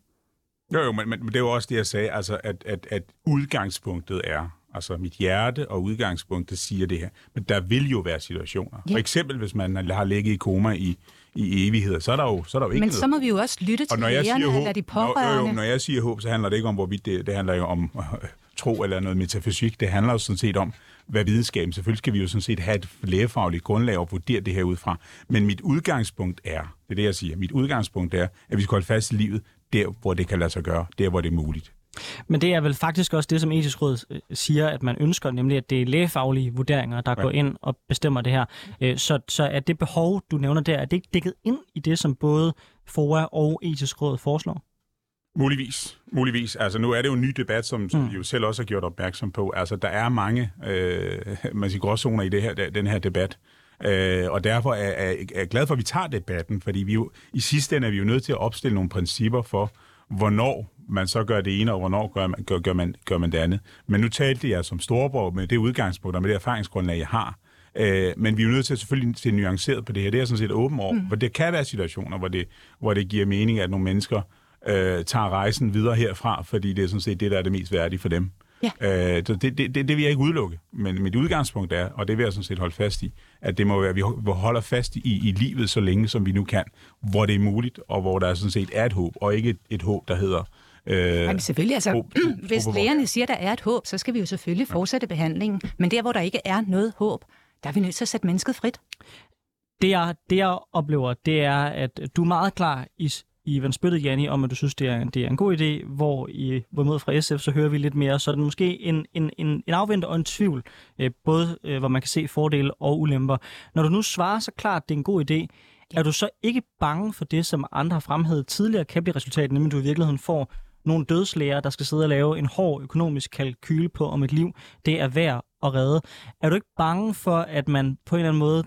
Jo, jo, men, men det er jo også det, jeg sagde, altså, at, at, at udgangspunktet er, altså mit hjerte og udgangspunktet siger det her, men der vil jo være situationer. Ja. For eksempel, hvis man har ligget i koma i, i evigheder, så er der jo, så er der jo ikke Men noget. så må vi jo også lytte til lægerne håb, eller de pårørende. Jo, jo, når jeg siger håb, så handler det ikke om, hvorvidt det, det handler jo om øh, tro eller noget metafysik. Det handler jo sådan set om, hvad videnskaben. Selvfølgelig skal vi jo sådan set have et lægefagligt grundlag og vurdere det her ud fra. Men mit udgangspunkt er, det er det, jeg siger, mit udgangspunkt er, at vi skal holde fast i livet der, hvor det kan lade sig gøre, der, hvor det er muligt. Men det er vel faktisk også det, som etisk råd øh, siger, at man ønsker, nemlig at det er lægefaglige vurderinger, der ja. går ind og bestemmer det her. Øh, så, så er det behov, du nævner der, er det ikke dækket ind i det, som både FOA og etisk råd foreslår? Muligvis. Muligvis. Altså, nu er det jo en ny debat, som, som mm. jo selv også har gjort opmærksom på. Altså, der er mange øh, man siger, gråzoner i det her, den her debat. Øh, og derfor er, er, er jeg glad for, at vi tager debatten, fordi vi jo, i sidste ende er vi jo nødt til at opstille nogle principper for, hvornår man så gør det ene, og hvornår gør man, gør, gør man, gør man det andet. Men nu talte jeg som storebror med det udgangspunkt og med det erfaringsgrundlag, jeg har. Øh, men vi er jo nødt til at selvfølgelig se nuanceret på det her. Det er sådan set åben over, mm. for det kan være situationer, hvor det, hvor det giver mening, at nogle mennesker øh, tager rejsen videre herfra, fordi det er sådan set det, der er det mest værdige for dem. Ja. Øh, så det, det, det, det vil jeg ikke udelukke. Men mit udgangspunkt er, og det vil jeg sådan set holde fast i, at det må være, at vi holder fast i, i livet så længe, som vi nu kan, hvor det er muligt, og hvor der sådan set er et håb, og ikke et, et håb, der hedder Øh, Jamen selvfølgelig, altså, håb, hvis lægerne siger, at der er et håb, så skal vi jo selvfølgelig fortsætte behandlingen. Men der, hvor der ikke er noget håb, der er vi nødt til at sætte mennesket frit. Det jeg, det, jeg oplever, det er, at du er meget klar i Ivan Spyttet, Janni, om at du synes, det er, det er en god idé, hvor i hvorimod fra SF, så hører vi lidt mere, så er det måske en, en, en, en afventer og en tvivl, øh, både øh, hvor man kan se fordele og ulemper. Når du nu svarer så klart, at det er en god idé, er du så ikke bange for det, som andre har fremhævet tidligere, kan blive resultatet, nemlig du i virkeligheden får nogle dødslæger, der skal sidde og lave en hård økonomisk kalkyle på, om et liv det er værd at redde. Er du ikke bange for, at man på en eller anden måde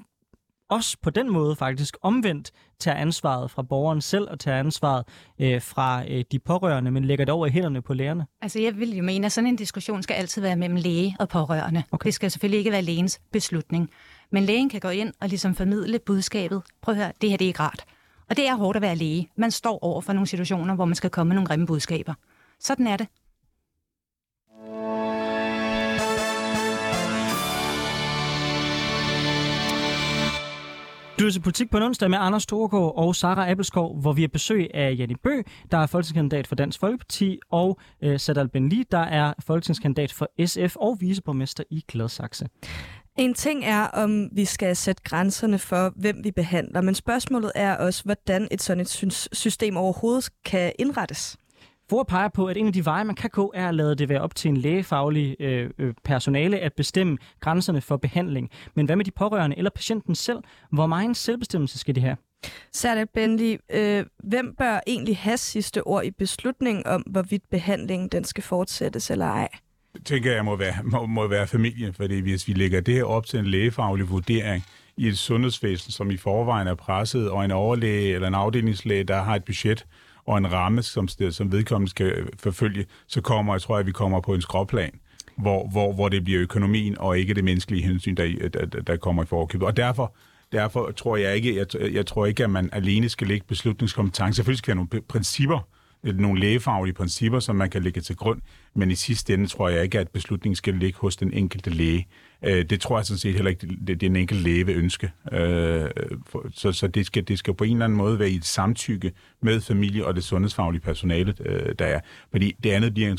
også på den måde faktisk omvendt tager ansvaret fra borgeren selv og tager ansvaret øh, fra øh, de pårørende, men lægger det over i hænderne på lægerne? Altså jeg vil jo mene, at sådan en diskussion skal altid være mellem læge og pårørende. Okay. Det skal selvfølgelig ikke være lægens beslutning. Men lægen kan gå ind og ligesom formidle budskabet. Prøv at høre, det her det er ikke rart. Og det er hårdt at være læge. Man står over for nogle situationer, hvor man skal komme med nogle grimme budskaber. Sådan er det. Du er til politik på en onsdag med Anders Storgård og Sara Appelskov, hvor vi har besøg af Janne Bø, der er folketingskandidat for Dansk Folkeparti, og øh, Sadal Benli, der er folketingskandidat for SF og viceborgmester i Gladsaxe. En ting er, om vi skal sætte grænserne for, hvem vi behandler, men spørgsmålet er også, hvordan et sådan et system overhovedet kan indrettes. For peger på, at en af de veje, man kan gå, er at lade det være op til en lægefaglig øh, øh, personale at bestemme grænserne for behandling. Men hvad med de pårørende eller patienten selv? Hvor meget selvbestemmelse skal de have? Særligt Bendy, øh, hvem bør egentlig have sidste ord i beslutningen om, hvorvidt behandlingen den skal fortsættes eller ej? tænker jeg må være, må, må være familien, fordi hvis vi lægger det her op til en lægefaglig vurdering i et sundhedsvæsen, som i forvejen er presset, og en overlæge eller en afdelingslæge, der har et budget og en ramme, som, som vedkommende skal øh, forfølge, så kommer jeg tror jeg, at vi kommer på en skråplan, hvor, hvor, hvor det bliver økonomien og ikke det menneskelige hensyn, der, der, der kommer i forkøbet. Og derfor Derfor tror jeg ikke, jeg, jeg tror ikke, at man alene skal lægge beslutningskompetence. Selvfølgelig skal der nogle principper, nogle lægefaglige principper, som man kan lægge til grund, men i sidste ende tror jeg ikke, at beslutningen skal ligge hos den enkelte læge. Øh, det tror jeg sådan set heller ikke, det, det den enkelte læge vil ønske. Øh, så så det, skal, det skal på en eller anden måde være i et samtykke med familie og det sundhedsfaglige personale, øh, der er. Fordi det andet bliver,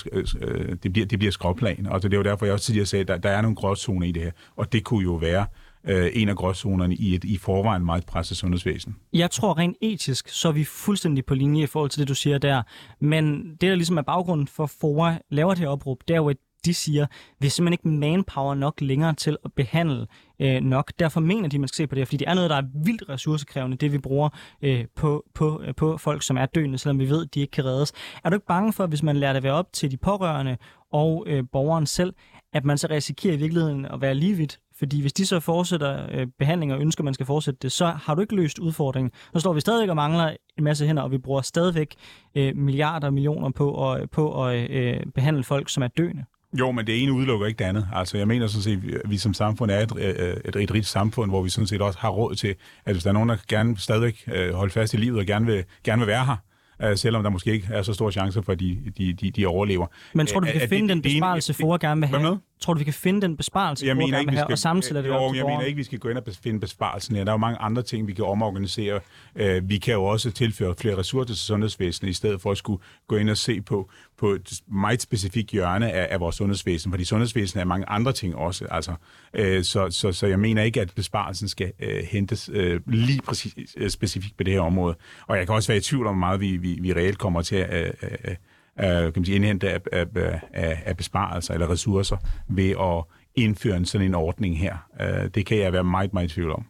det bliver, det bliver skråplan, og det er jo derfor, jeg også tidligere sagde, at der, der er nogle gråzoner i det her, og det kunne jo være, øh, en af gråzonerne i et i forvejen meget presset sundhedsvæsen. Jeg tror rent etisk, så er vi fuldstændig på linje i forhold til det, du siger der. Men det, der ligesom er baggrunden for FOA laver det her opråb, det er jo, at de siger, vi er simpelthen ikke manpower nok længere til at behandle øh, nok. Derfor mener de, at man skal se på det, fordi det er noget, der er vildt ressourcekrævende, det vi bruger øh, på, på, øh, på folk, som er døende, selvom vi ved, at de ikke kan reddes. Er du ikke bange for, hvis man lærer det være op til de pårørende og øh, borgeren selv, at man så risikerer i virkeligheden at være ligevidt fordi hvis de så fortsætter øh, behandling og ønsker, at man skal fortsætte det, så har du ikke løst udfordringen. Så står vi stadig og mangler en masse hænder, og vi bruger stadigvæk øh, milliarder og millioner på at, på at øh, behandle folk, som er døende. Jo, men det ene udelukker ikke det andet. Altså, jeg mener sådan set, at vi som samfund er et, øh, et, et rigt samfund, hvor vi sådan set også har råd til, at hvis der er nogen, der gerne stadig øh, holde fast i livet og gerne vil, gerne vil være her, øh, selvom der måske ikke er så stor chance for, at de, de, de, de overlever. Men tror du, vi kan finde den besparelse, for gerne vil have? Tror du, vi kan finde den besparelse, jeg mener ikke, vi skal, og samtidig det jo, jeg mener ikke, vi skal gå ind og finde besparelsen. Der er jo mange andre ting, vi kan omorganisere. Øh, vi kan jo også tilføre flere ressourcer til sundhedsvæsenet, i stedet for at skulle gå ind og se på, på et meget specifikt hjørne af, af vores sundhedsvæsen. Fordi sundhedsvæsenet er mange andre ting også. Altså, øh, så, så, så jeg mener ikke, at besparelsen skal øh, hentes øh, lige præcis øh, specifikt på det her område. Og jeg kan også være i tvivl om, hvor meget vi, vi, vi reelt kommer til at... Øh, øh, øh, kan man sige, indhente af, af, af, af besparelser eller ressourcer ved at indføre en sådan en ordning her. Øh, det kan jeg være meget, meget i tvivl om.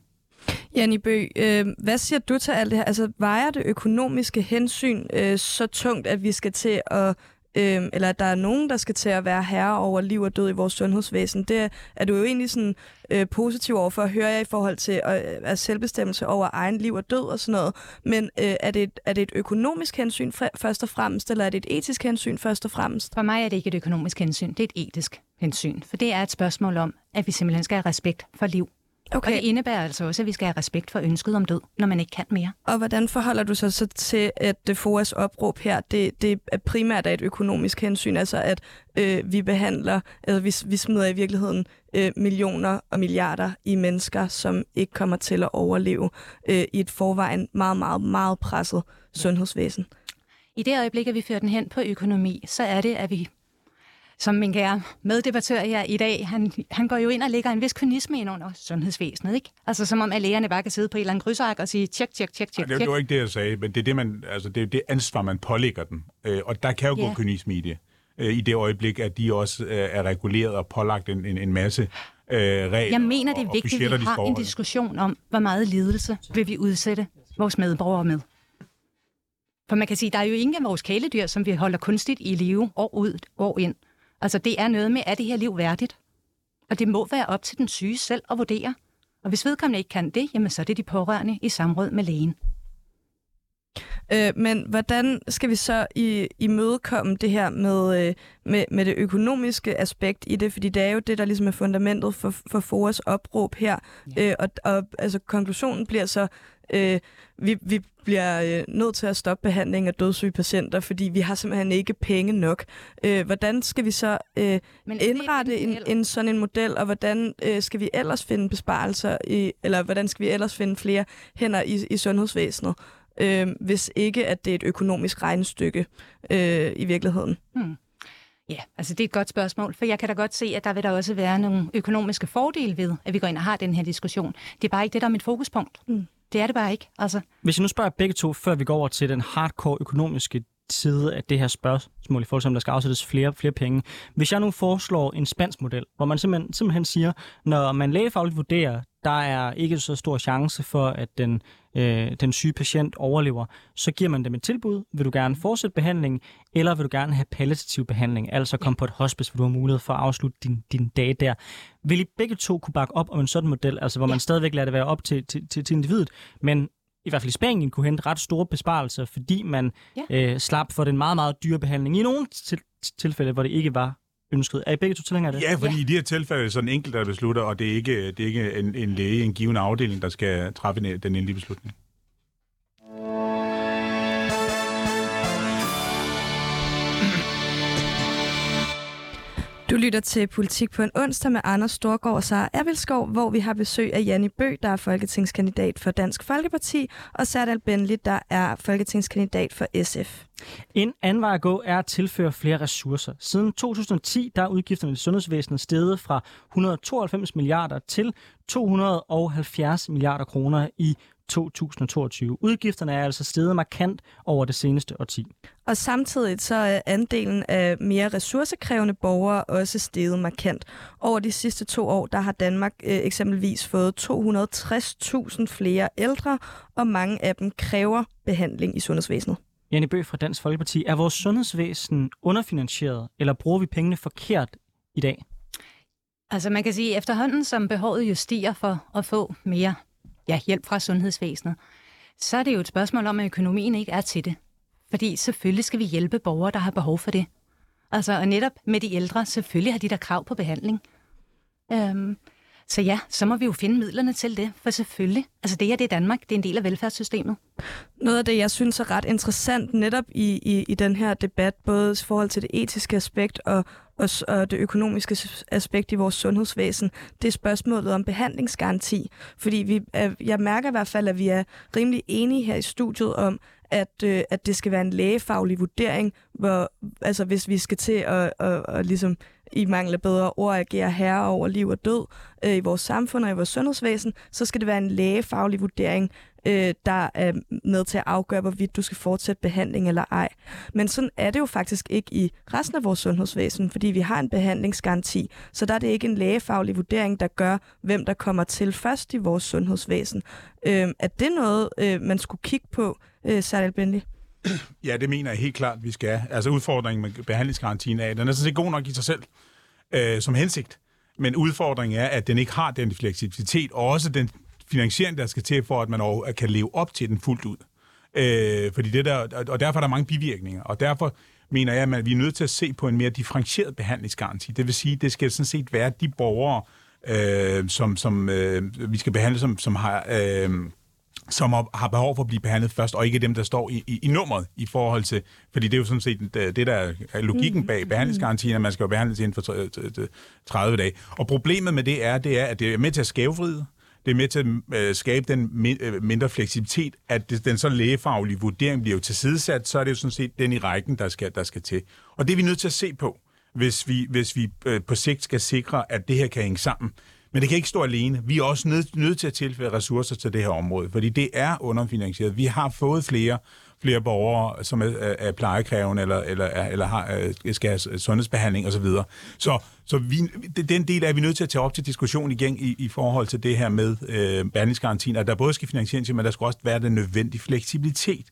Janni Bø, øh, hvad siger du til alt det her? Altså, vejer det økonomiske hensyn øh, så tungt, at vi skal til at øh, eller at der er nogen, der skal til at være herre over liv og død i vores sundhedsvæsen. Det er du jo egentlig sådan øh, positiv over for at høre jer i forhold til at, at selvbestemmelse over egen liv og død og sådan noget. Men øh, er, det et, er det et økonomisk hensyn først og fremmest, eller er det et etisk hensyn først og fremmest? For mig er det ikke et økonomisk hensyn, det er et etisk hensyn. For det er et spørgsmål om, at vi simpelthen skal have respekt for liv Okay. Og det indebærer altså også, at vi skal have respekt for ønsket om død, når man ikke kan mere. Og hvordan forholder du sig så til, at det FOAs opråb her, det, det er primært af et økonomisk hensyn, altså at øh, vi behandler, altså vi, vi smider i virkeligheden øh, millioner og milliarder i mennesker, som ikke kommer til at overleve øh, i et forvejen meget, meget, meget presset sundhedsvæsen. I det øjeblik, at vi fører den hen på økonomi, så er det, at vi som min kære meddebattør her i dag, han, han går jo ind og lægger en vis kynisme ind under sundhedsvæsenet, ikke? Altså som om, at lægerne bare kan sidde på et eller andet krydsark og sige, tjek, tjek, tjek, tjek. Det, var ikke det, jeg sagde, men det er det, man, altså, det, er det ansvar, man pålægger dem. Øh, og der kan jo yeah. gå kynisme i det. Øh, I det øjeblik, at de også øh, er reguleret og pålagt en, en, en masse øh, regler Jeg mener, det er vigtigt, at vi har en diskussion om, hvor meget lidelse vil vi udsætte vores medborgere med. For man kan sige, der er jo ingen af vores kæledyr, som vi holder kunstigt i live år ud, år ind. Altså det er noget med, er det her liv værdigt? Og det må være op til den syge selv at vurdere. Og hvis vedkommende ikke kan det, jamen så er det de pårørende i samråd med lægen. Øh, men hvordan skal vi så i, imødekomme det her med, øh, med, med det økonomiske aspekt i det? Fordi det er jo det, der ligesom er fundamentet for, for FOAs opråb her. Ja. Øh, og, og altså, konklusionen bliver så, øh, vi, vi bliver øh, nødt til at stoppe behandling af dødssyge patienter, fordi vi har simpelthen ikke penge nok. Øh, hvordan skal vi så øh, indrette en, en sådan en model, og hvordan øh, skal vi ellers finde besparelser, i, eller hvordan skal vi ellers finde flere hænder i, i sundhedsvæsenet, øh, hvis ikke at det er et økonomisk regnestykke øh, i virkeligheden? Hmm. Ja, altså det er et godt spørgsmål, for jeg kan da godt se, at der vil der også være nogle økonomiske fordele ved, at vi går ind og har den her diskussion. Det er bare ikke det, der er mit fokuspunkt. Mm. Det er det bare ikke. Altså. Hvis jeg nu spørger begge to, før vi går over til den hardcore økonomiske side af det her spørgsmål i forhold til, om der skal afsættes flere flere penge. Hvis jeg nu foreslår en spansk model, hvor man simpelthen, simpelthen siger, når man lægefagligt vurderer, der er ikke så stor chance for, at den, øh, den syge patient overlever, så giver man dem et tilbud. Vil du gerne fortsætte behandlingen, eller vil du gerne have palliativ behandling, altså komme på et hospice, hvor du har mulighed for at afslutte din, din dage der. Vil I begge to kunne bakke op om en sådan model, altså hvor man stadigvæk lader det være op til, til, til, til individet, men i hvert fald i Spanien kunne hente ret store besparelser, fordi man Ja. øh, slap for den meget, meget dyre behandling i nogle til, tilfælde, hvor det ikke var ønsket. Er I begge to tilhængere af det? Ja, fordi ja. i de her tilfælde er det sådan enkelt, der beslutter, og det er ikke, det er ikke en, en læge, en given afdeling, der skal træffe den den endelige beslutning. Du lytter til Politik på en onsdag med Anders Storgård og Sara Ervilskov, hvor vi har besøg af Janni Bø, der er folketingskandidat for Dansk Folkeparti, og Serdal Benli, der er folketingskandidat for SF. En anden vej at gå er at tilføre flere ressourcer. Siden 2010 der er udgifterne i sundhedsvæsenet steget fra 192 milliarder til 270 milliarder kroner i 2022. Udgifterne er altså steget markant over det seneste årti. Og samtidig så er andelen af mere ressourcekrævende borgere også steget markant. Over de sidste to år, der har Danmark øh, eksempelvis fået 260.000 flere ældre, og mange af dem kræver behandling i sundhedsvæsenet. Janne Bø fra Dansk Folkeparti, er vores sundhedsvæsen underfinansieret, eller bruger vi pengene forkert i dag? Altså man kan sige, at efterhånden som behovet jo stiger for at få mere ja, hjælp fra sundhedsvæsenet, så er det jo et spørgsmål om, at økonomien ikke er til det. Fordi selvfølgelig skal vi hjælpe borgere, der har behov for det. Altså, og netop med de ældre, selvfølgelig har de der krav på behandling. Øhm, så ja, så må vi jo finde midlerne til det, for selvfølgelig. Altså det her, det er Danmark, det er en del af velfærdssystemet. Noget af det, jeg synes er ret interessant netop i, i, i den her debat, både i forhold til det etiske aspekt og, og, og det økonomiske aspekt i vores sundhedsvæsen, det er spørgsmålet om behandlingsgaranti. Fordi vi jeg mærker i hvert fald, at vi er rimelig enige her i studiet om, at, øh, at det skal være en lægefaglig vurdering, hvor altså, hvis vi skal til at, at, at ligesom i mangel af bedre ord agerer herre over liv og død øh, i vores samfund og i vores sundhedsvæsen, så skal det være en lægefaglig vurdering, øh, der er med til at afgøre, hvorvidt du skal fortsætte behandling eller ej. Men sådan er det jo faktisk ikke i resten af vores sundhedsvæsen, fordi vi har en behandlingsgaranti, så der er det ikke en lægefaglig vurdering, der gør, hvem der kommer til først i vores sundhedsvæsen. Øh, er det noget, øh, man skulle kigge på, øh, Sardal Bentley? Ja, det mener jeg helt klart, vi skal. Altså udfordringen med behandlingsgarantien er, den er sådan set god nok i sig selv øh, som hensigt. Men udfordringen er, at den ikke har den fleksibilitet, og også den finansiering, der skal til for, at man kan leve op til den fuldt ud. Øh, fordi det der, og derfor er der mange bivirkninger, og derfor mener jeg, at vi er nødt til at se på en mere differentieret behandlingsgaranti. Det vil sige, at det skal sådan set være de borgere, øh, som, som øh, vi skal behandle, som, som har... Øh, som har- behov for at blive behandlet først, og ikke dem, der står i, i, i nummeret i forhold til, fordi det er jo sådan set det, det der er logikken bag behandlingsgarantien, at man skal jo behandles inden for tre- tre- 30 dage. Og problemet med det er, det er, at det er med til at skævvride, det er med til at øh, skabe den øh, mindre fleksibilitet, at det, den så lægefaglige vurdering bliver jo tilsidesat, så er det jo sådan set den i rækken, der skal, der skal til. Og det er vi nødt til at se på, hvis vi, hvis vi øh, på sigt skal sikre, at det her kan hænge sammen. Men det kan ikke stå alene. Vi er også nødt, nød til at tilføre ressourcer til det her område, fordi det er underfinansieret. Vi har fået flere flere borgere, som er, er, plejekrævende eller, eller, eller har, øh, skal have sundhedsbehandling osv. Så, så vi, den del er vi nødt til at tage op til diskussion igen i, i forhold til det her med øh, behandlingsgarantien, at der både skal finansieres, men der skal også være den nødvendige fleksibilitet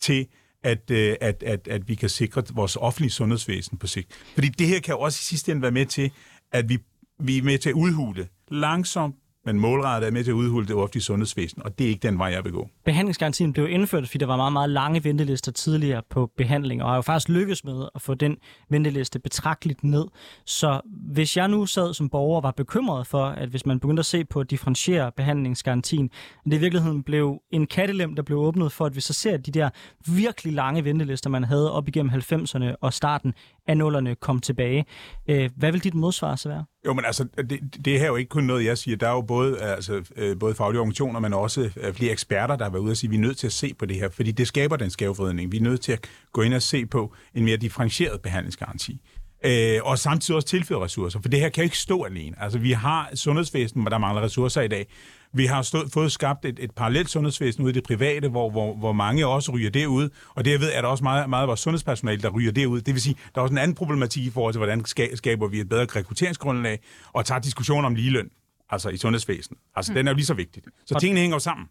til, at, øh, at, at, at vi kan sikre vores offentlige sundhedsvæsen på sigt. Fordi det her kan jo også i sidste ende være med til, at vi, vi er med til at udhule langsomt, men målrettet er med til at udhule det offentlige sundhedsvæsen, og det er ikke den vej, jeg vil gå. Behandlingsgarantien blev indført, fordi der var meget, meget lange ventelister tidligere på behandling, og har jo faktisk lykkes med at få den venteliste betragteligt ned. Så hvis jeg nu sad som borger og var bekymret for, at hvis man begyndte at se på at differentiere behandlingsgarantien, at det i virkeligheden blev en kattelem, der blev åbnet for, at vi så ser de der virkelig lange ventelister, man havde op igennem 90'erne og starten af nullerne kom tilbage. Øh, Hvad vil dit modsvar så være? Jo, men altså, det, det her er jo ikke kun noget, jeg siger. Der er jo både, altså, øh, både faglige organisationer, men også øh, flere eksperter, der har været ude og sige, at vi er nødt til at se på det her, fordi det skaber den skævvridning. Vi er nødt til at gå ind og se på en mere differentieret behandlingsgaranti. Øh, og samtidig også tilføre ressourcer, for det her kan jo ikke stå alene. Altså, vi har sundhedsvæsen, hvor der mangler ressourcer i dag, vi har stået, fået skabt et, et parallelt sundhedsvæsen ude i det private, hvor, hvor, hvor mange også ryger derud, og derved er der også meget, meget af vores sundhedspersonale, der ryger derud. Det vil sige, der er også en anden problematik i forhold til, hvordan skaber vi et bedre rekrutteringsgrundlag, og tager diskussion om ligeløn, altså i sundhedsvæsenet. Altså, mm. den er jo lige så vigtig. Så og, tingene hænger jo sammen.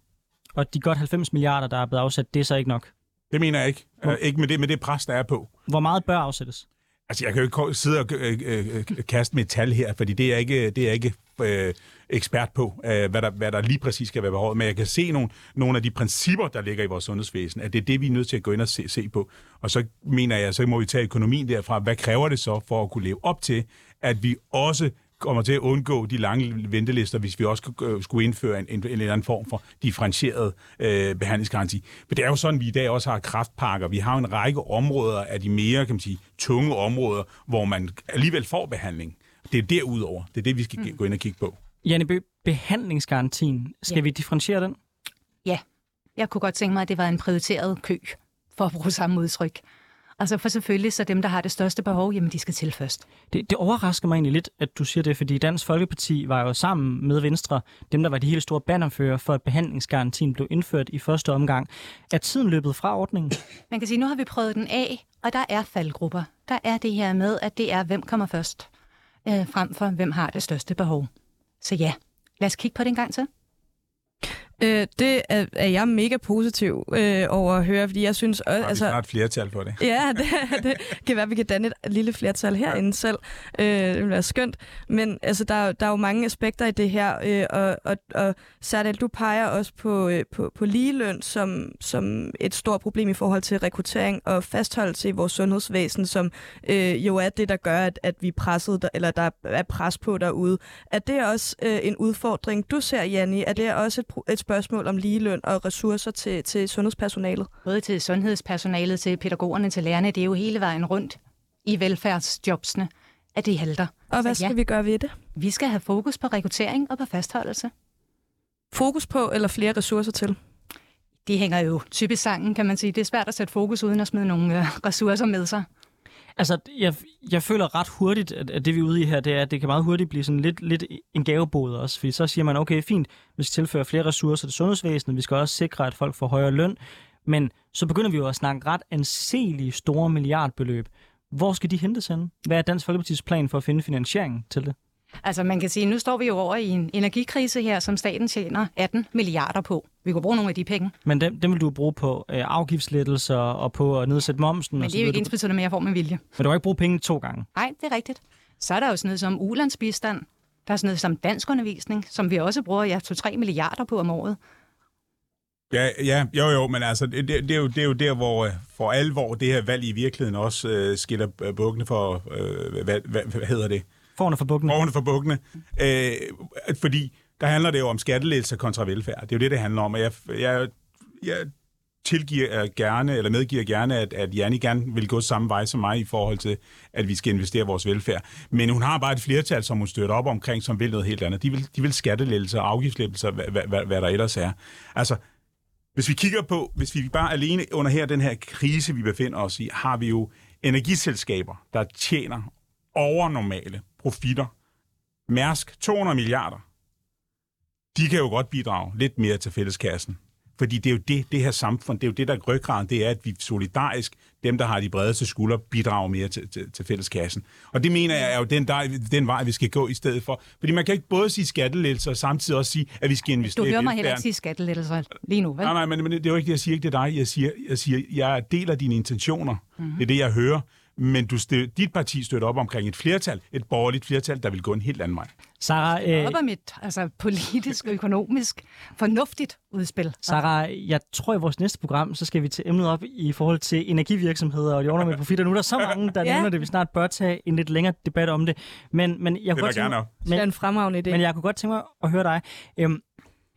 Og de godt 90 milliarder, der er blevet afsat, det er så ikke nok? Det mener jeg ikke. Uh, ikke med det, med det pres, der er på. Hvor meget bør afsættes? Altså, jeg kan jo ikke sidde og øh, øh, kaste med et tal her, fordi det er ikke, det er ikke øh, ekspert på, øh, hvad, der, hvad der lige præcis skal være behovet. Men jeg kan se nogle, nogle af de principper, der ligger i vores sundhedsvæsen, at det er det, vi er nødt til at gå ind og se, se på. Og så mener jeg, så må vi tage økonomien derfra. Hvad kræver det så for at kunne leve op til, at vi også kommer til at undgå de lange ventelister, hvis vi også øh, skulle indføre en, en, en eller anden form for differentieret øh, behandlingsgaranti. Men det er jo sådan, at vi i dag også har kraftpakker. Vi har en række områder af de mere kan man sige, tunge områder, hvor man alligevel får behandling. Det er derudover. Det er det, vi skal mm. gå ind og kigge på. Janne Bø, behandlingsgarantien, skal ja. vi differentiere den? Ja, jeg kunne godt tænke mig, at det var en prioriteret kø, for at bruge samme udtryk. Altså for selvfølgelig, så dem, der har det største behov, jamen de skal til først. Det, det overrasker mig egentlig lidt, at du siger det, fordi Dansk Folkeparti var jo sammen med Venstre, dem der var de helt store bannerfører for, at behandlingsgarantien blev indført i første omgang. Er tiden løbet fra ordningen? Man kan sige, nu har vi prøvet den af, og der er faldgrupper. Der er det her med, at det er, hvem kommer først, øh, frem for hvem har det største behov. Så ja, lad os kigge på det en gang til. Øh, det er, er jeg mega positiv øh, over at høre, fordi jeg synes... Også, altså, vi snart flertal for det. Ja, det, det kan være, at vi kan danne et lille flertal herinde ja. selv. Øh, det vil være skønt. Men altså, der, der er jo mange aspekter i det her, øh, og, og, og Sardal, du peger også på, øh, på, på ligeløn som, som et stort problem i forhold til rekruttering og fastholdelse i vores sundhedsvæsen, som øh, jo er det, der gør, at, at vi er presset, der, eller der er pres på derude. Er det også øh, en udfordring, du ser, Janni? Er det også et, et spørgsmål om ligeløn og ressourcer til, til sundhedspersonalet? Både til sundhedspersonalet, til pædagogerne, til lærerne. Det er jo hele vejen rundt i velfærdsjobsene, at det halter. Og hvad Så, skal ja, vi gøre ved det? Vi skal have fokus på rekruttering og på fastholdelse. Fokus på eller flere ressourcer til? De hænger jo typisk sangen, kan man sige. Det er svært at sætte fokus uden at smide nogle øh, ressourcer med sig. Altså, jeg, jeg føler ret hurtigt, at, at det vi er ude i her, det er, at det kan meget hurtigt blive sådan lidt, lidt en gavebod også. Fordi så siger man, okay, fint, vi skal tilføre flere ressourcer til sundhedsvæsenet, vi skal også sikre, at folk får højere løn. Men så begynder vi jo at snakke ret anselige store milliardbeløb. Hvor skal de hentes hen? Hvad er Dansk Folkeparti's plan for at finde finansiering til det? Altså man kan sige, nu står vi jo over i en energikrise her, som staten tjener 18 milliarder på. Vi kunne bruge nogle af de penge. Men dem, dem vil du bruge på øh, afgiftslettelser og på at nedsætte momsen? Men det er jo ikke ens betydende med, at jeg får med vilje. Men du har ikke brugt penge to gange? Nej, det er rigtigt. Så er der jo sådan noget som ulandsbistand. Der er sådan noget som danskundervisning, som vi også bruger ja, 2-3 milliarder på om året. Ja, ja, jo jo, men altså, det, det, er, jo, det er jo der, hvor øh, for alvor det her valg i virkeligheden også øh, skiller bukkene for, øh, hvad, hvad, hvad hedder det? Forne for bukkene. Forne for bukkene. Øh, fordi der handler det jo om skattelettelser kontra velfærd. Det er jo det, det handler om. Og jeg, jeg, jeg tilgiver øh, gerne, eller medgiver gerne, at, at Janni gerne vil gå samme vej som mig i forhold til, at vi skal investere vores velfærd. Men hun har bare et flertal, som hun støtter op omkring, som vil noget helt andet. De vil, de vil skattelettelser, afgiftslettelser, hvad, hvad, hvad, hvad der ellers er. Altså, hvis vi kigger på, hvis vi bare alene under her den her krise, vi befinder os i, har vi jo energiselskaber, der tjener overnormale profitter. Mærsk 200 milliarder. De kan jo godt bidrage lidt mere til fælleskassen. Fordi det er jo det, det her samfund, det er jo det, der er ryggraden, det er, at vi solidarisk, dem, der har de bredeste skuldre, bidrager mere til, til, til fælleskassen. Og det mener jeg er jo den, der, den vej, vi skal gå i stedet for. Fordi man kan ikke både sige skattelettelser og samtidig også sige, at vi skal investere Du hører mig heller ikke sige skattelettelser lige nu, vel? Nej, nej, men, men det er jo ikke det, jeg siger ikke det er dig. Jeg siger, jeg, siger, jeg deler dine intentioner. Mm-hmm. Det er det, jeg hører men du dit parti støtter op omkring et flertal, et borgerligt flertal, der vil gå en helt anden vej. Sarah, øh... op om et altså, politisk og økonomisk fornuftigt udspil. Sarah, jeg tror i vores næste program, så skal vi til emnet op i forhold til energivirksomheder og de med profitter. Nu er der så mange, der ja. nævner det. Vi snart bør tage en lidt længere debat om det. Men, men jeg det kunne gerne men, det er en fremragende idé. Men jeg kunne godt tænke mig at høre dig. Øhm,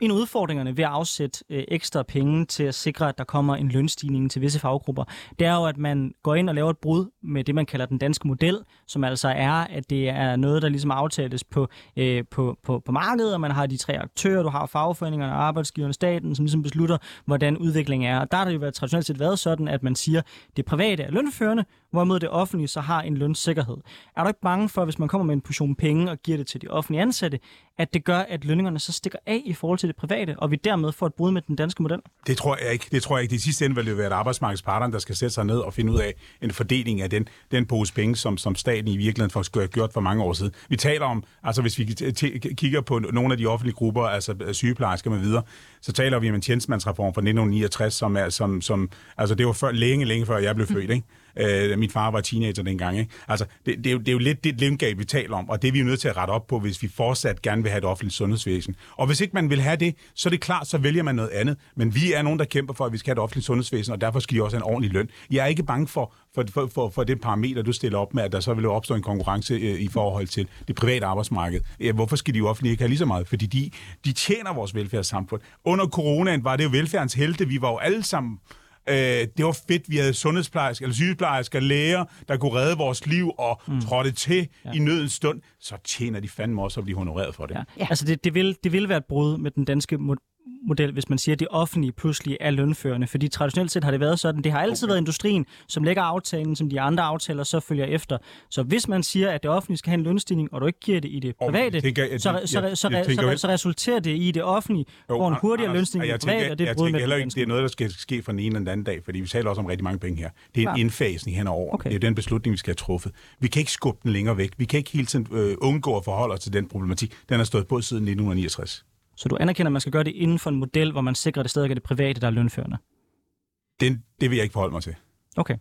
en af udfordringerne ved at afsætte øh, ekstra penge til at sikre, at der kommer en lønstigning til visse faggrupper, det er jo, at man går ind og laver et brud med det, man kalder den danske model, som altså er, at det er noget, der ligesom aftales på, øh, på, på, på markedet, og man har de tre aktører, du har fagforeningerne, arbejdsgiverne, staten, som ligesom beslutter, hvordan udviklingen er. Og der har det jo været traditionelt set været sådan, at man siger, det private er lønførende, hvorimod det offentlige så har en lønsikkerhed. Er du ikke bange for, hvis man kommer med en portion penge og giver det til de offentlige ansatte, at det gør, at lønningerne så stikker af i forhold til det private, og vi dermed får et brud med den danske model? Det tror jeg ikke. Det tror jeg ikke. Det sidste ende vil det være at arbejdsmarkedsparterne, der skal sætte sig ned og finde ud af en fordeling af den, den pose penge, som, som staten i virkeligheden for, skulle have gjort for mange år siden. Vi taler om, altså hvis vi kigger på nogle af de offentlige grupper, altså øh, sygeplejersker med videre, så taler vi om en tjenestemandsreform fra 1969, som er, som, som, altså det var før, længe, længe før jeg blev født, ikke? Øh, min far var teenager dengang. Ikke? Altså, det, det, er jo, det er jo lidt det lemgab, vi taler om, og det er vi jo nødt til at rette op på, hvis vi fortsat gerne vil have et offentligt sundhedsvæsen. Og hvis ikke man vil have det, så er det klart, så vælger man noget andet. Men vi er nogen, der kæmper for, at vi skal have et offentligt sundhedsvæsen, og derfor skal de også have en ordentlig løn. Jeg er ikke bange for, for, for, for, for det parameter, du stiller op med, at der så vil opstå en konkurrence øh, i forhold til det private arbejdsmarked. Ja, hvorfor skal de jo offentlige ikke have lige så meget? Fordi de, de tjener vores velfærdssamfund. Under coronaen var det jo velfærdens helte. Vi var jo alle sammen Øh, det var fedt, vi havde sundhedsplejersker, eller sygeplejersker, læger, der kunne redde vores liv og mm. trådte til ja. i nødens stund. Så tjener de fandme også at blive honoreret for det. Ja. Ja. Altså, det, det, vil, det vil være et brud med den danske model, hvis man siger, at det offentlige pludselig er lønførende. Fordi traditionelt set har det været sådan. Det har altid okay. været industrien, som lægger aftalen, som de andre aftaler så følger efter. Så hvis man siger, at det offentlige skal have en lønstigning, og du ikke giver det i det private, så resulterer det i det offentlige, jo, hvor en hurtigere Anders, lønstigning i det private, og det er brud med heller ikke, det er noget, der skal ske fra den ene eller den anden dag, fordi vi taler også om rigtig mange penge her. Det er en ja. indfasning henover. Okay. Det er den beslutning, vi skal have truffet. Vi kan ikke skubbe den længere væk. Vi kan ikke hele tiden øh, undgå at forholde os til den problematik. Den har stået på siden 1969. Så du anerkender, at man skal gøre det inden for en model, hvor man sikrer, at det stadig er det private, der er lønførende? Det, det vil jeg ikke forholde mig til. Okay.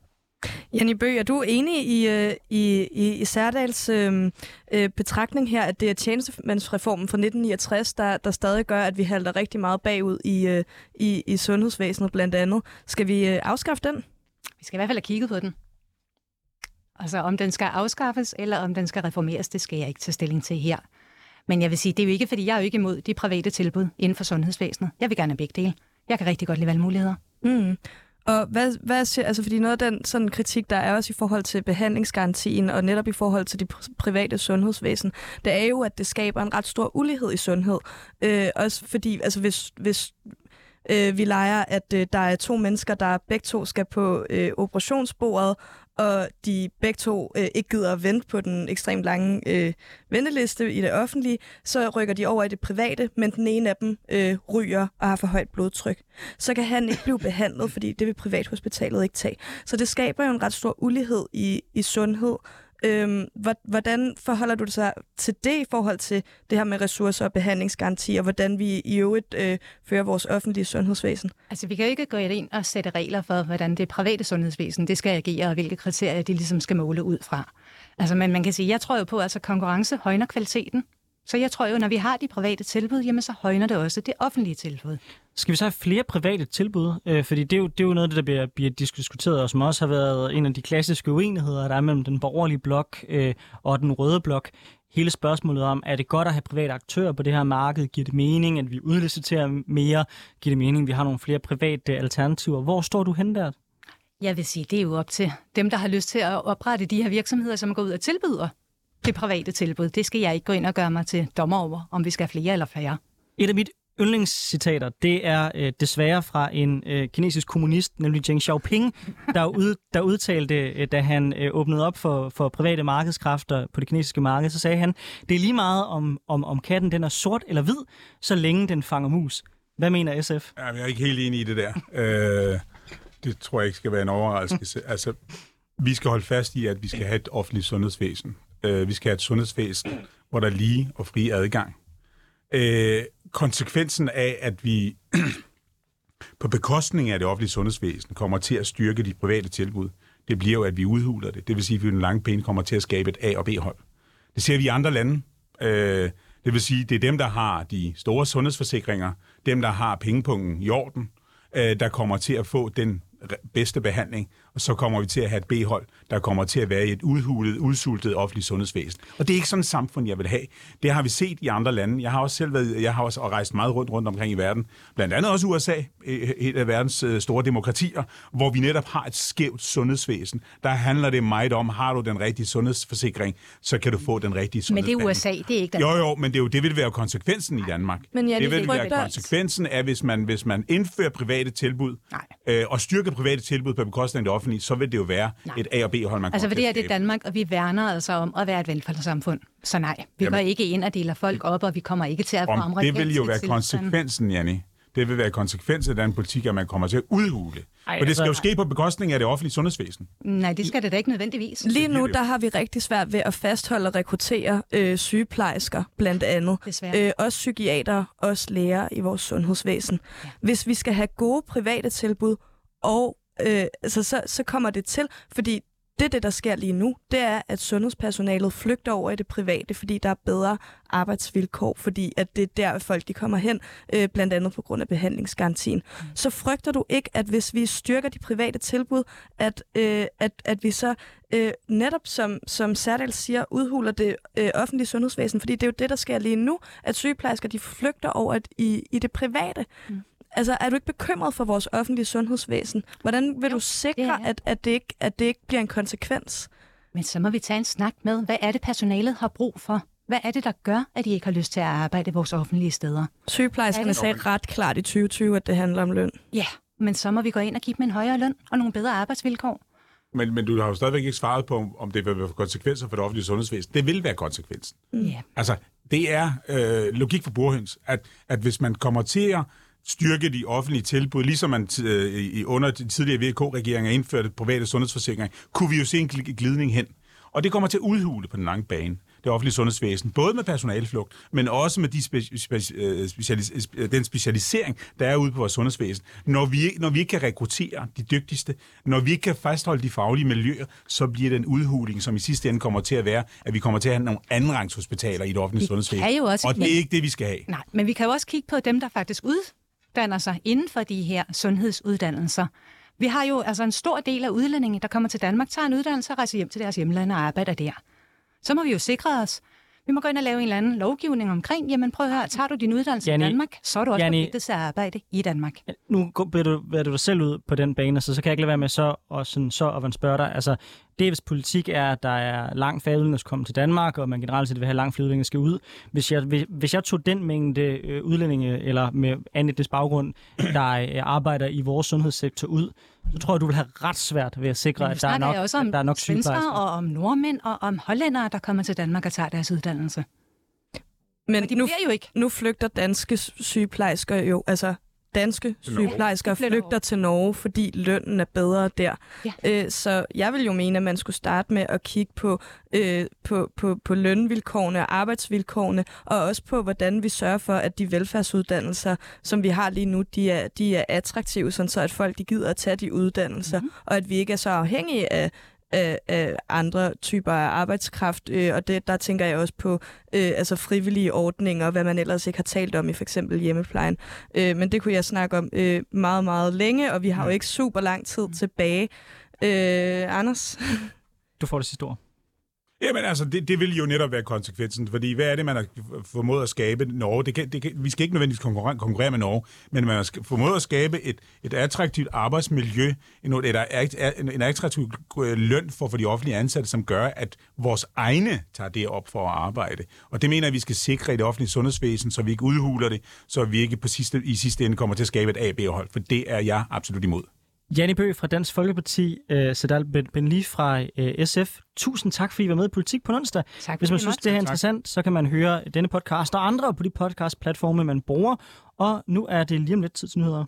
Janne Bøg, er du enig i, øh, i, i, i Særdals øh, øh, betragtning her, at det er tjenestemandsreformen fra 1969, der, der stadig gør, at vi halter rigtig meget bagud i, øh, i, i sundhedsvæsenet blandt andet? Skal vi øh, afskaffe den? Vi skal i hvert fald have kigget på den. Altså om den skal afskaffes, eller om den skal reformeres, det skal jeg ikke tage stilling til her. Men jeg vil sige, det er jo ikke, fordi jeg er jo ikke imod de private tilbud inden for sundhedsvæsenet. Jeg vil gerne have begge dele. Jeg kan rigtig godt lide valgmuligheder. Mm. Og hvad, hvad siger, altså fordi noget af den sådan kritik, der er også i forhold til behandlingsgarantien, og netop i forhold til de private sundhedsvæsen, det er jo, at det skaber en ret stor ulighed i sundhed. Øh, også fordi, altså hvis, hvis øh, vi leger, at øh, der er to mennesker, der begge to skal på øh, operationsbordet, og de begge to øh, ikke gider at vente på den ekstremt lange øh, venteliste i det offentlige, så rykker de over i det private, men den ene af dem øh, ryger og har for højt blodtryk. Så kan han ikke blive behandlet, fordi det vil privathospitalet ikke tage. Så det skaber jo en ret stor ulighed i, i sundhed, Øhm, hvordan forholder du dig så til det i forhold til det her med ressourcer og behandlingsgaranti, og hvordan vi i øvrigt øh, fører vores offentlige sundhedsvæsen? Altså, vi kan jo ikke gå ind og sætte regler for, hvordan det private sundhedsvæsen det skal agere, og hvilke kriterier de ligesom skal måle ud fra. Altså, men man kan sige, jeg tror jo på, at altså, konkurrence højner kvaliteten. Så jeg tror jo, når vi har de private tilbud, jamen så højner det også det offentlige tilbud. Skal vi så have flere private tilbud? Øh, fordi det er, jo, det er jo noget af det, der bliver, bliver diskuteret, og som også har været en af de klassiske uenigheder, der er mellem den borgerlige blok øh, og den røde blok. Hele spørgsmålet om, er det godt at have private aktører på det her marked? Giver det mening, at vi udliciterer mere? Giver det mening, at vi har nogle flere private alternativer? Hvor står du hen der? Jeg vil sige, det er jo op til dem, der har lyst til at oprette de her virksomheder, som går ud og tilbyder det private tilbud. Det skal jeg ikke gå ind og gøre mig til dommer over, om vi skal have flere eller færre. Et af mit yndlingscitater, det er øh, desværre fra en øh, kinesisk kommunist, nemlig Deng Xiaoping, der, ud, der udtalte, øh, da han øh, åbnede op for, for private markedskræfter på det kinesiske marked, så sagde han, det er lige meget om, om, om katten den er sort eller hvid, så længe den fanger mus. Hvad mener SF? Ja, jeg er ikke helt enig i det der. Øh, det tror jeg ikke skal være en overraskelse. Altså, vi skal holde fast i, at vi skal have et offentligt sundhedsvæsen. Øh, vi skal have et sundhedsvæsen, hvor der er lige og fri adgang. Øh, konsekvensen af, at vi på bekostning af det offentlige sundhedsvæsen kommer til at styrke de private tilbud, det bliver jo, at vi udhuler det. Det vil sige, at vi en lang pæne kommer til at skabe et A- og B-hold. Det ser vi i andre lande. Øh, det vil sige, det er dem, der har de store sundhedsforsikringer, dem, der har pengepunkten i orden, øh, der kommer til at få den bedste behandling, og så kommer vi til at have et B-hold, der kommer til at være i et udhulet, udsultet offentligt sundhedsvæsen. Og det er ikke sådan et samfund, jeg vil have. Det har vi set i andre lande. Jeg har også selv været, jeg har også rejst meget rundt, rundt omkring i verden. Blandt andet også USA, et af verdens øh, store demokratier, hvor vi netop har et skævt sundhedsvæsen. Der handler det meget om, har du den rigtige sundhedsforsikring, så kan du få den rigtige sundhedsbehandling. Men det er USA, det er ikke Danmark. Jo, jo, men det, er jo, det vil være konsekvensen i Danmark. Men ja, det, det vil være konsekvensen af, hvis man, hvis man indfører private tilbud, øh, og styrker private tilbud på bekostning af det offentlige, så vil det jo være Nej. et A- og B-hold, man Altså, for det her det er. Danmark, og vi værner altså om at være et velfærdssamfund. Så nej, vi Jamen. går ikke ind og deler folk op, og vi kommer ikke til at få Om det vil jo være konsekvensen, Janni. Det vil være konsekvensen af den politik, at man kommer til at udhule. Ej, For det skal jo altså- ske på bekostning af det offentlige sundhedsvæsen. Nej, det skal det da ikke nødvendigvis. Lige nu, der har vi rigtig svært ved at fastholde og rekruttere øh, sygeplejersker, blandt andet. Desværre. Øh, også psykiater, også læger i vores sundhedsvæsen. Ja. Hvis vi skal have gode private tilbud, og øh, altså, så, så kommer det til, fordi det, det, der sker lige nu, det er, at sundhedspersonalet flygter over i det private, fordi der er bedre arbejdsvilkår, fordi at det er der, folk de kommer hen, øh, blandt andet på grund af behandlingsgarantien. Mm. Så frygter du ikke, at hvis vi styrker de private tilbud, at, øh, at, at vi så øh, netop, som, som Serdal siger, udhuler det øh, offentlige sundhedsvæsen, fordi det er jo det, der sker lige nu, at sygeplejersker de flygter over et, i, i det private. Mm. Altså, er du ikke bekymret for vores offentlige sundhedsvæsen? Hvordan vil Jo, du sikre, det at, at, det ikke, at det ikke bliver en konsekvens? Men så må vi tage en snak med, hvad er det, personalet har brug for? Hvad er det, der gør, at de ikke har lyst til at arbejde i vores offentlige steder? Sygeplejerskerne Er sagde ret klart i 2020, at det handler om løn. Ja, men så må vi gå ind og give dem en højere løn og nogle bedre arbejdsvilkår. Men, men du har jo stadigvæk ikke svaret på, om det vil være konsekvenser for det offentlige sundhedsvæsen. Det vil være konsekvensen. Mm. Ja. Altså, det er øh, logik for burhøns, at, at hvis man kommer til at styrke de offentlige tilbud, ligesom man øh, i under de tidligere VK-regeringer indførte private sundhedsforsikringer, kunne vi jo se en gl- glidning hen. Og det kommer til at udhule på den lange bane, det offentlige sundhedsvæsen, både med personalflugt, men også med de spe- spe- øh, specialis- øh, den specialisering, der er ude på vores sundhedsvæsen. Når vi, når vi ikke kan rekruttere de dygtigste, når vi ikke kan fastholde de faglige miljøer, så bliver den udhuling, som i sidste ende kommer til at være, at vi kommer til at have nogle andenrangshospitaler i det offentlige Vi sundhedsvæsen. kan jo også- og det er ikke det, vi skal have. Nej, men vi kan jo også kigge på dem, der faktisk uddanner sig inden for de her sundhedsuddannelser. Vi har jo altså en stor del af udlændinge, der kommer til Danmark, tager en uddannelse og rejser hjem til deres hjemland og arbejder der. Så må vi jo sikre os. Vi må gå ind og lave en eller anden lovgivning omkring, jamen prøv at høre, tager du din uddannelse Janni- i Danmark, så er du også Janni- forpligtet til at arbejde i Danmark. nu bevæger du, bevæger du dig selv ud på den bane, så, så kan jeg ikke lade være med så, og sådan, så at spørge dig. Altså, det hvis politik er, at der er langt udlændinge, der komme til Danmark, og man generelt set vil have langt udlændinge, der skal ud. Hvis jeg, hvis, hvis jeg tog den mængde øh, udlændinge, eller med etnisk baggrund, der øh, arbejder i vores sundhedssektor ud, så tror jeg, du vil have ret svært ved at sikre, at der er nok, også om at der er nok svenskere sygeplejersker. og om nordmænd og om hollændere, der kommer til Danmark og tager deres uddannelse. Men Men de nu, jo ikke. nu flygter danske sygeplejersker jo, altså danske Norge. sygeplejersker flytter flygter til Norge, fordi lønnen er bedre der. Ja. Øh, så jeg vil jo mene, at man skulle starte med at kigge på, øh, på, på, på lønvilkårene og arbejdsvilkårene, og også på, hvordan vi sørger for, at de velfærdsuddannelser, som vi har lige nu, de er, de er attraktive, sådan så at folk de gider at tage de uddannelser, Mhm. mm-hmm. og at vi ikke er så afhængige af, af, af andre typer af arbejdskraft, øh, og det, der tænker jeg også på øh, altså frivillige ordninger, hvad man ellers ikke har talt om i for eksempel hjemmeplejen. Øh, men det kunne jeg snakke om øh, meget, meget længe, og vi har jo ikke super lang tid tilbage. Øh, Anders? Du får det sidste ord. Jamen altså, det, det vil jo netop være konsekvensen, fordi hvad er det, man har formået at skabe Norge? Det kan, det kan, vi skal ikke nødvendigvis konkurrere, konkurrere med Norge, men man har formået at skabe et, et attraktivt arbejdsmiljø, en, et, en, en attraktiv øh, løn for, for de offentlige ansatte, som gør, at vores egne tager det op for at arbejde. Og det mener jeg, vi skal sikre i det offentlige sundhedsvæsen, så vi ikke udhuler det, så vi ikke på sidste, i sidste ende kommer til at skabe et A-B-hold, for det er jeg absolut imod. Janne Bø fra Dansk Folkeparti, uh, Sedal Ben Benli fra uh, SF. Tusind tak, fordi I var med i Politik på onsdag. Tak, Hvis man synes, det er måtte. interessant, så kan man høre denne podcast og andre på de podcast-platforme, man bruger. Og nu er det lige om lidt tid til nyheder.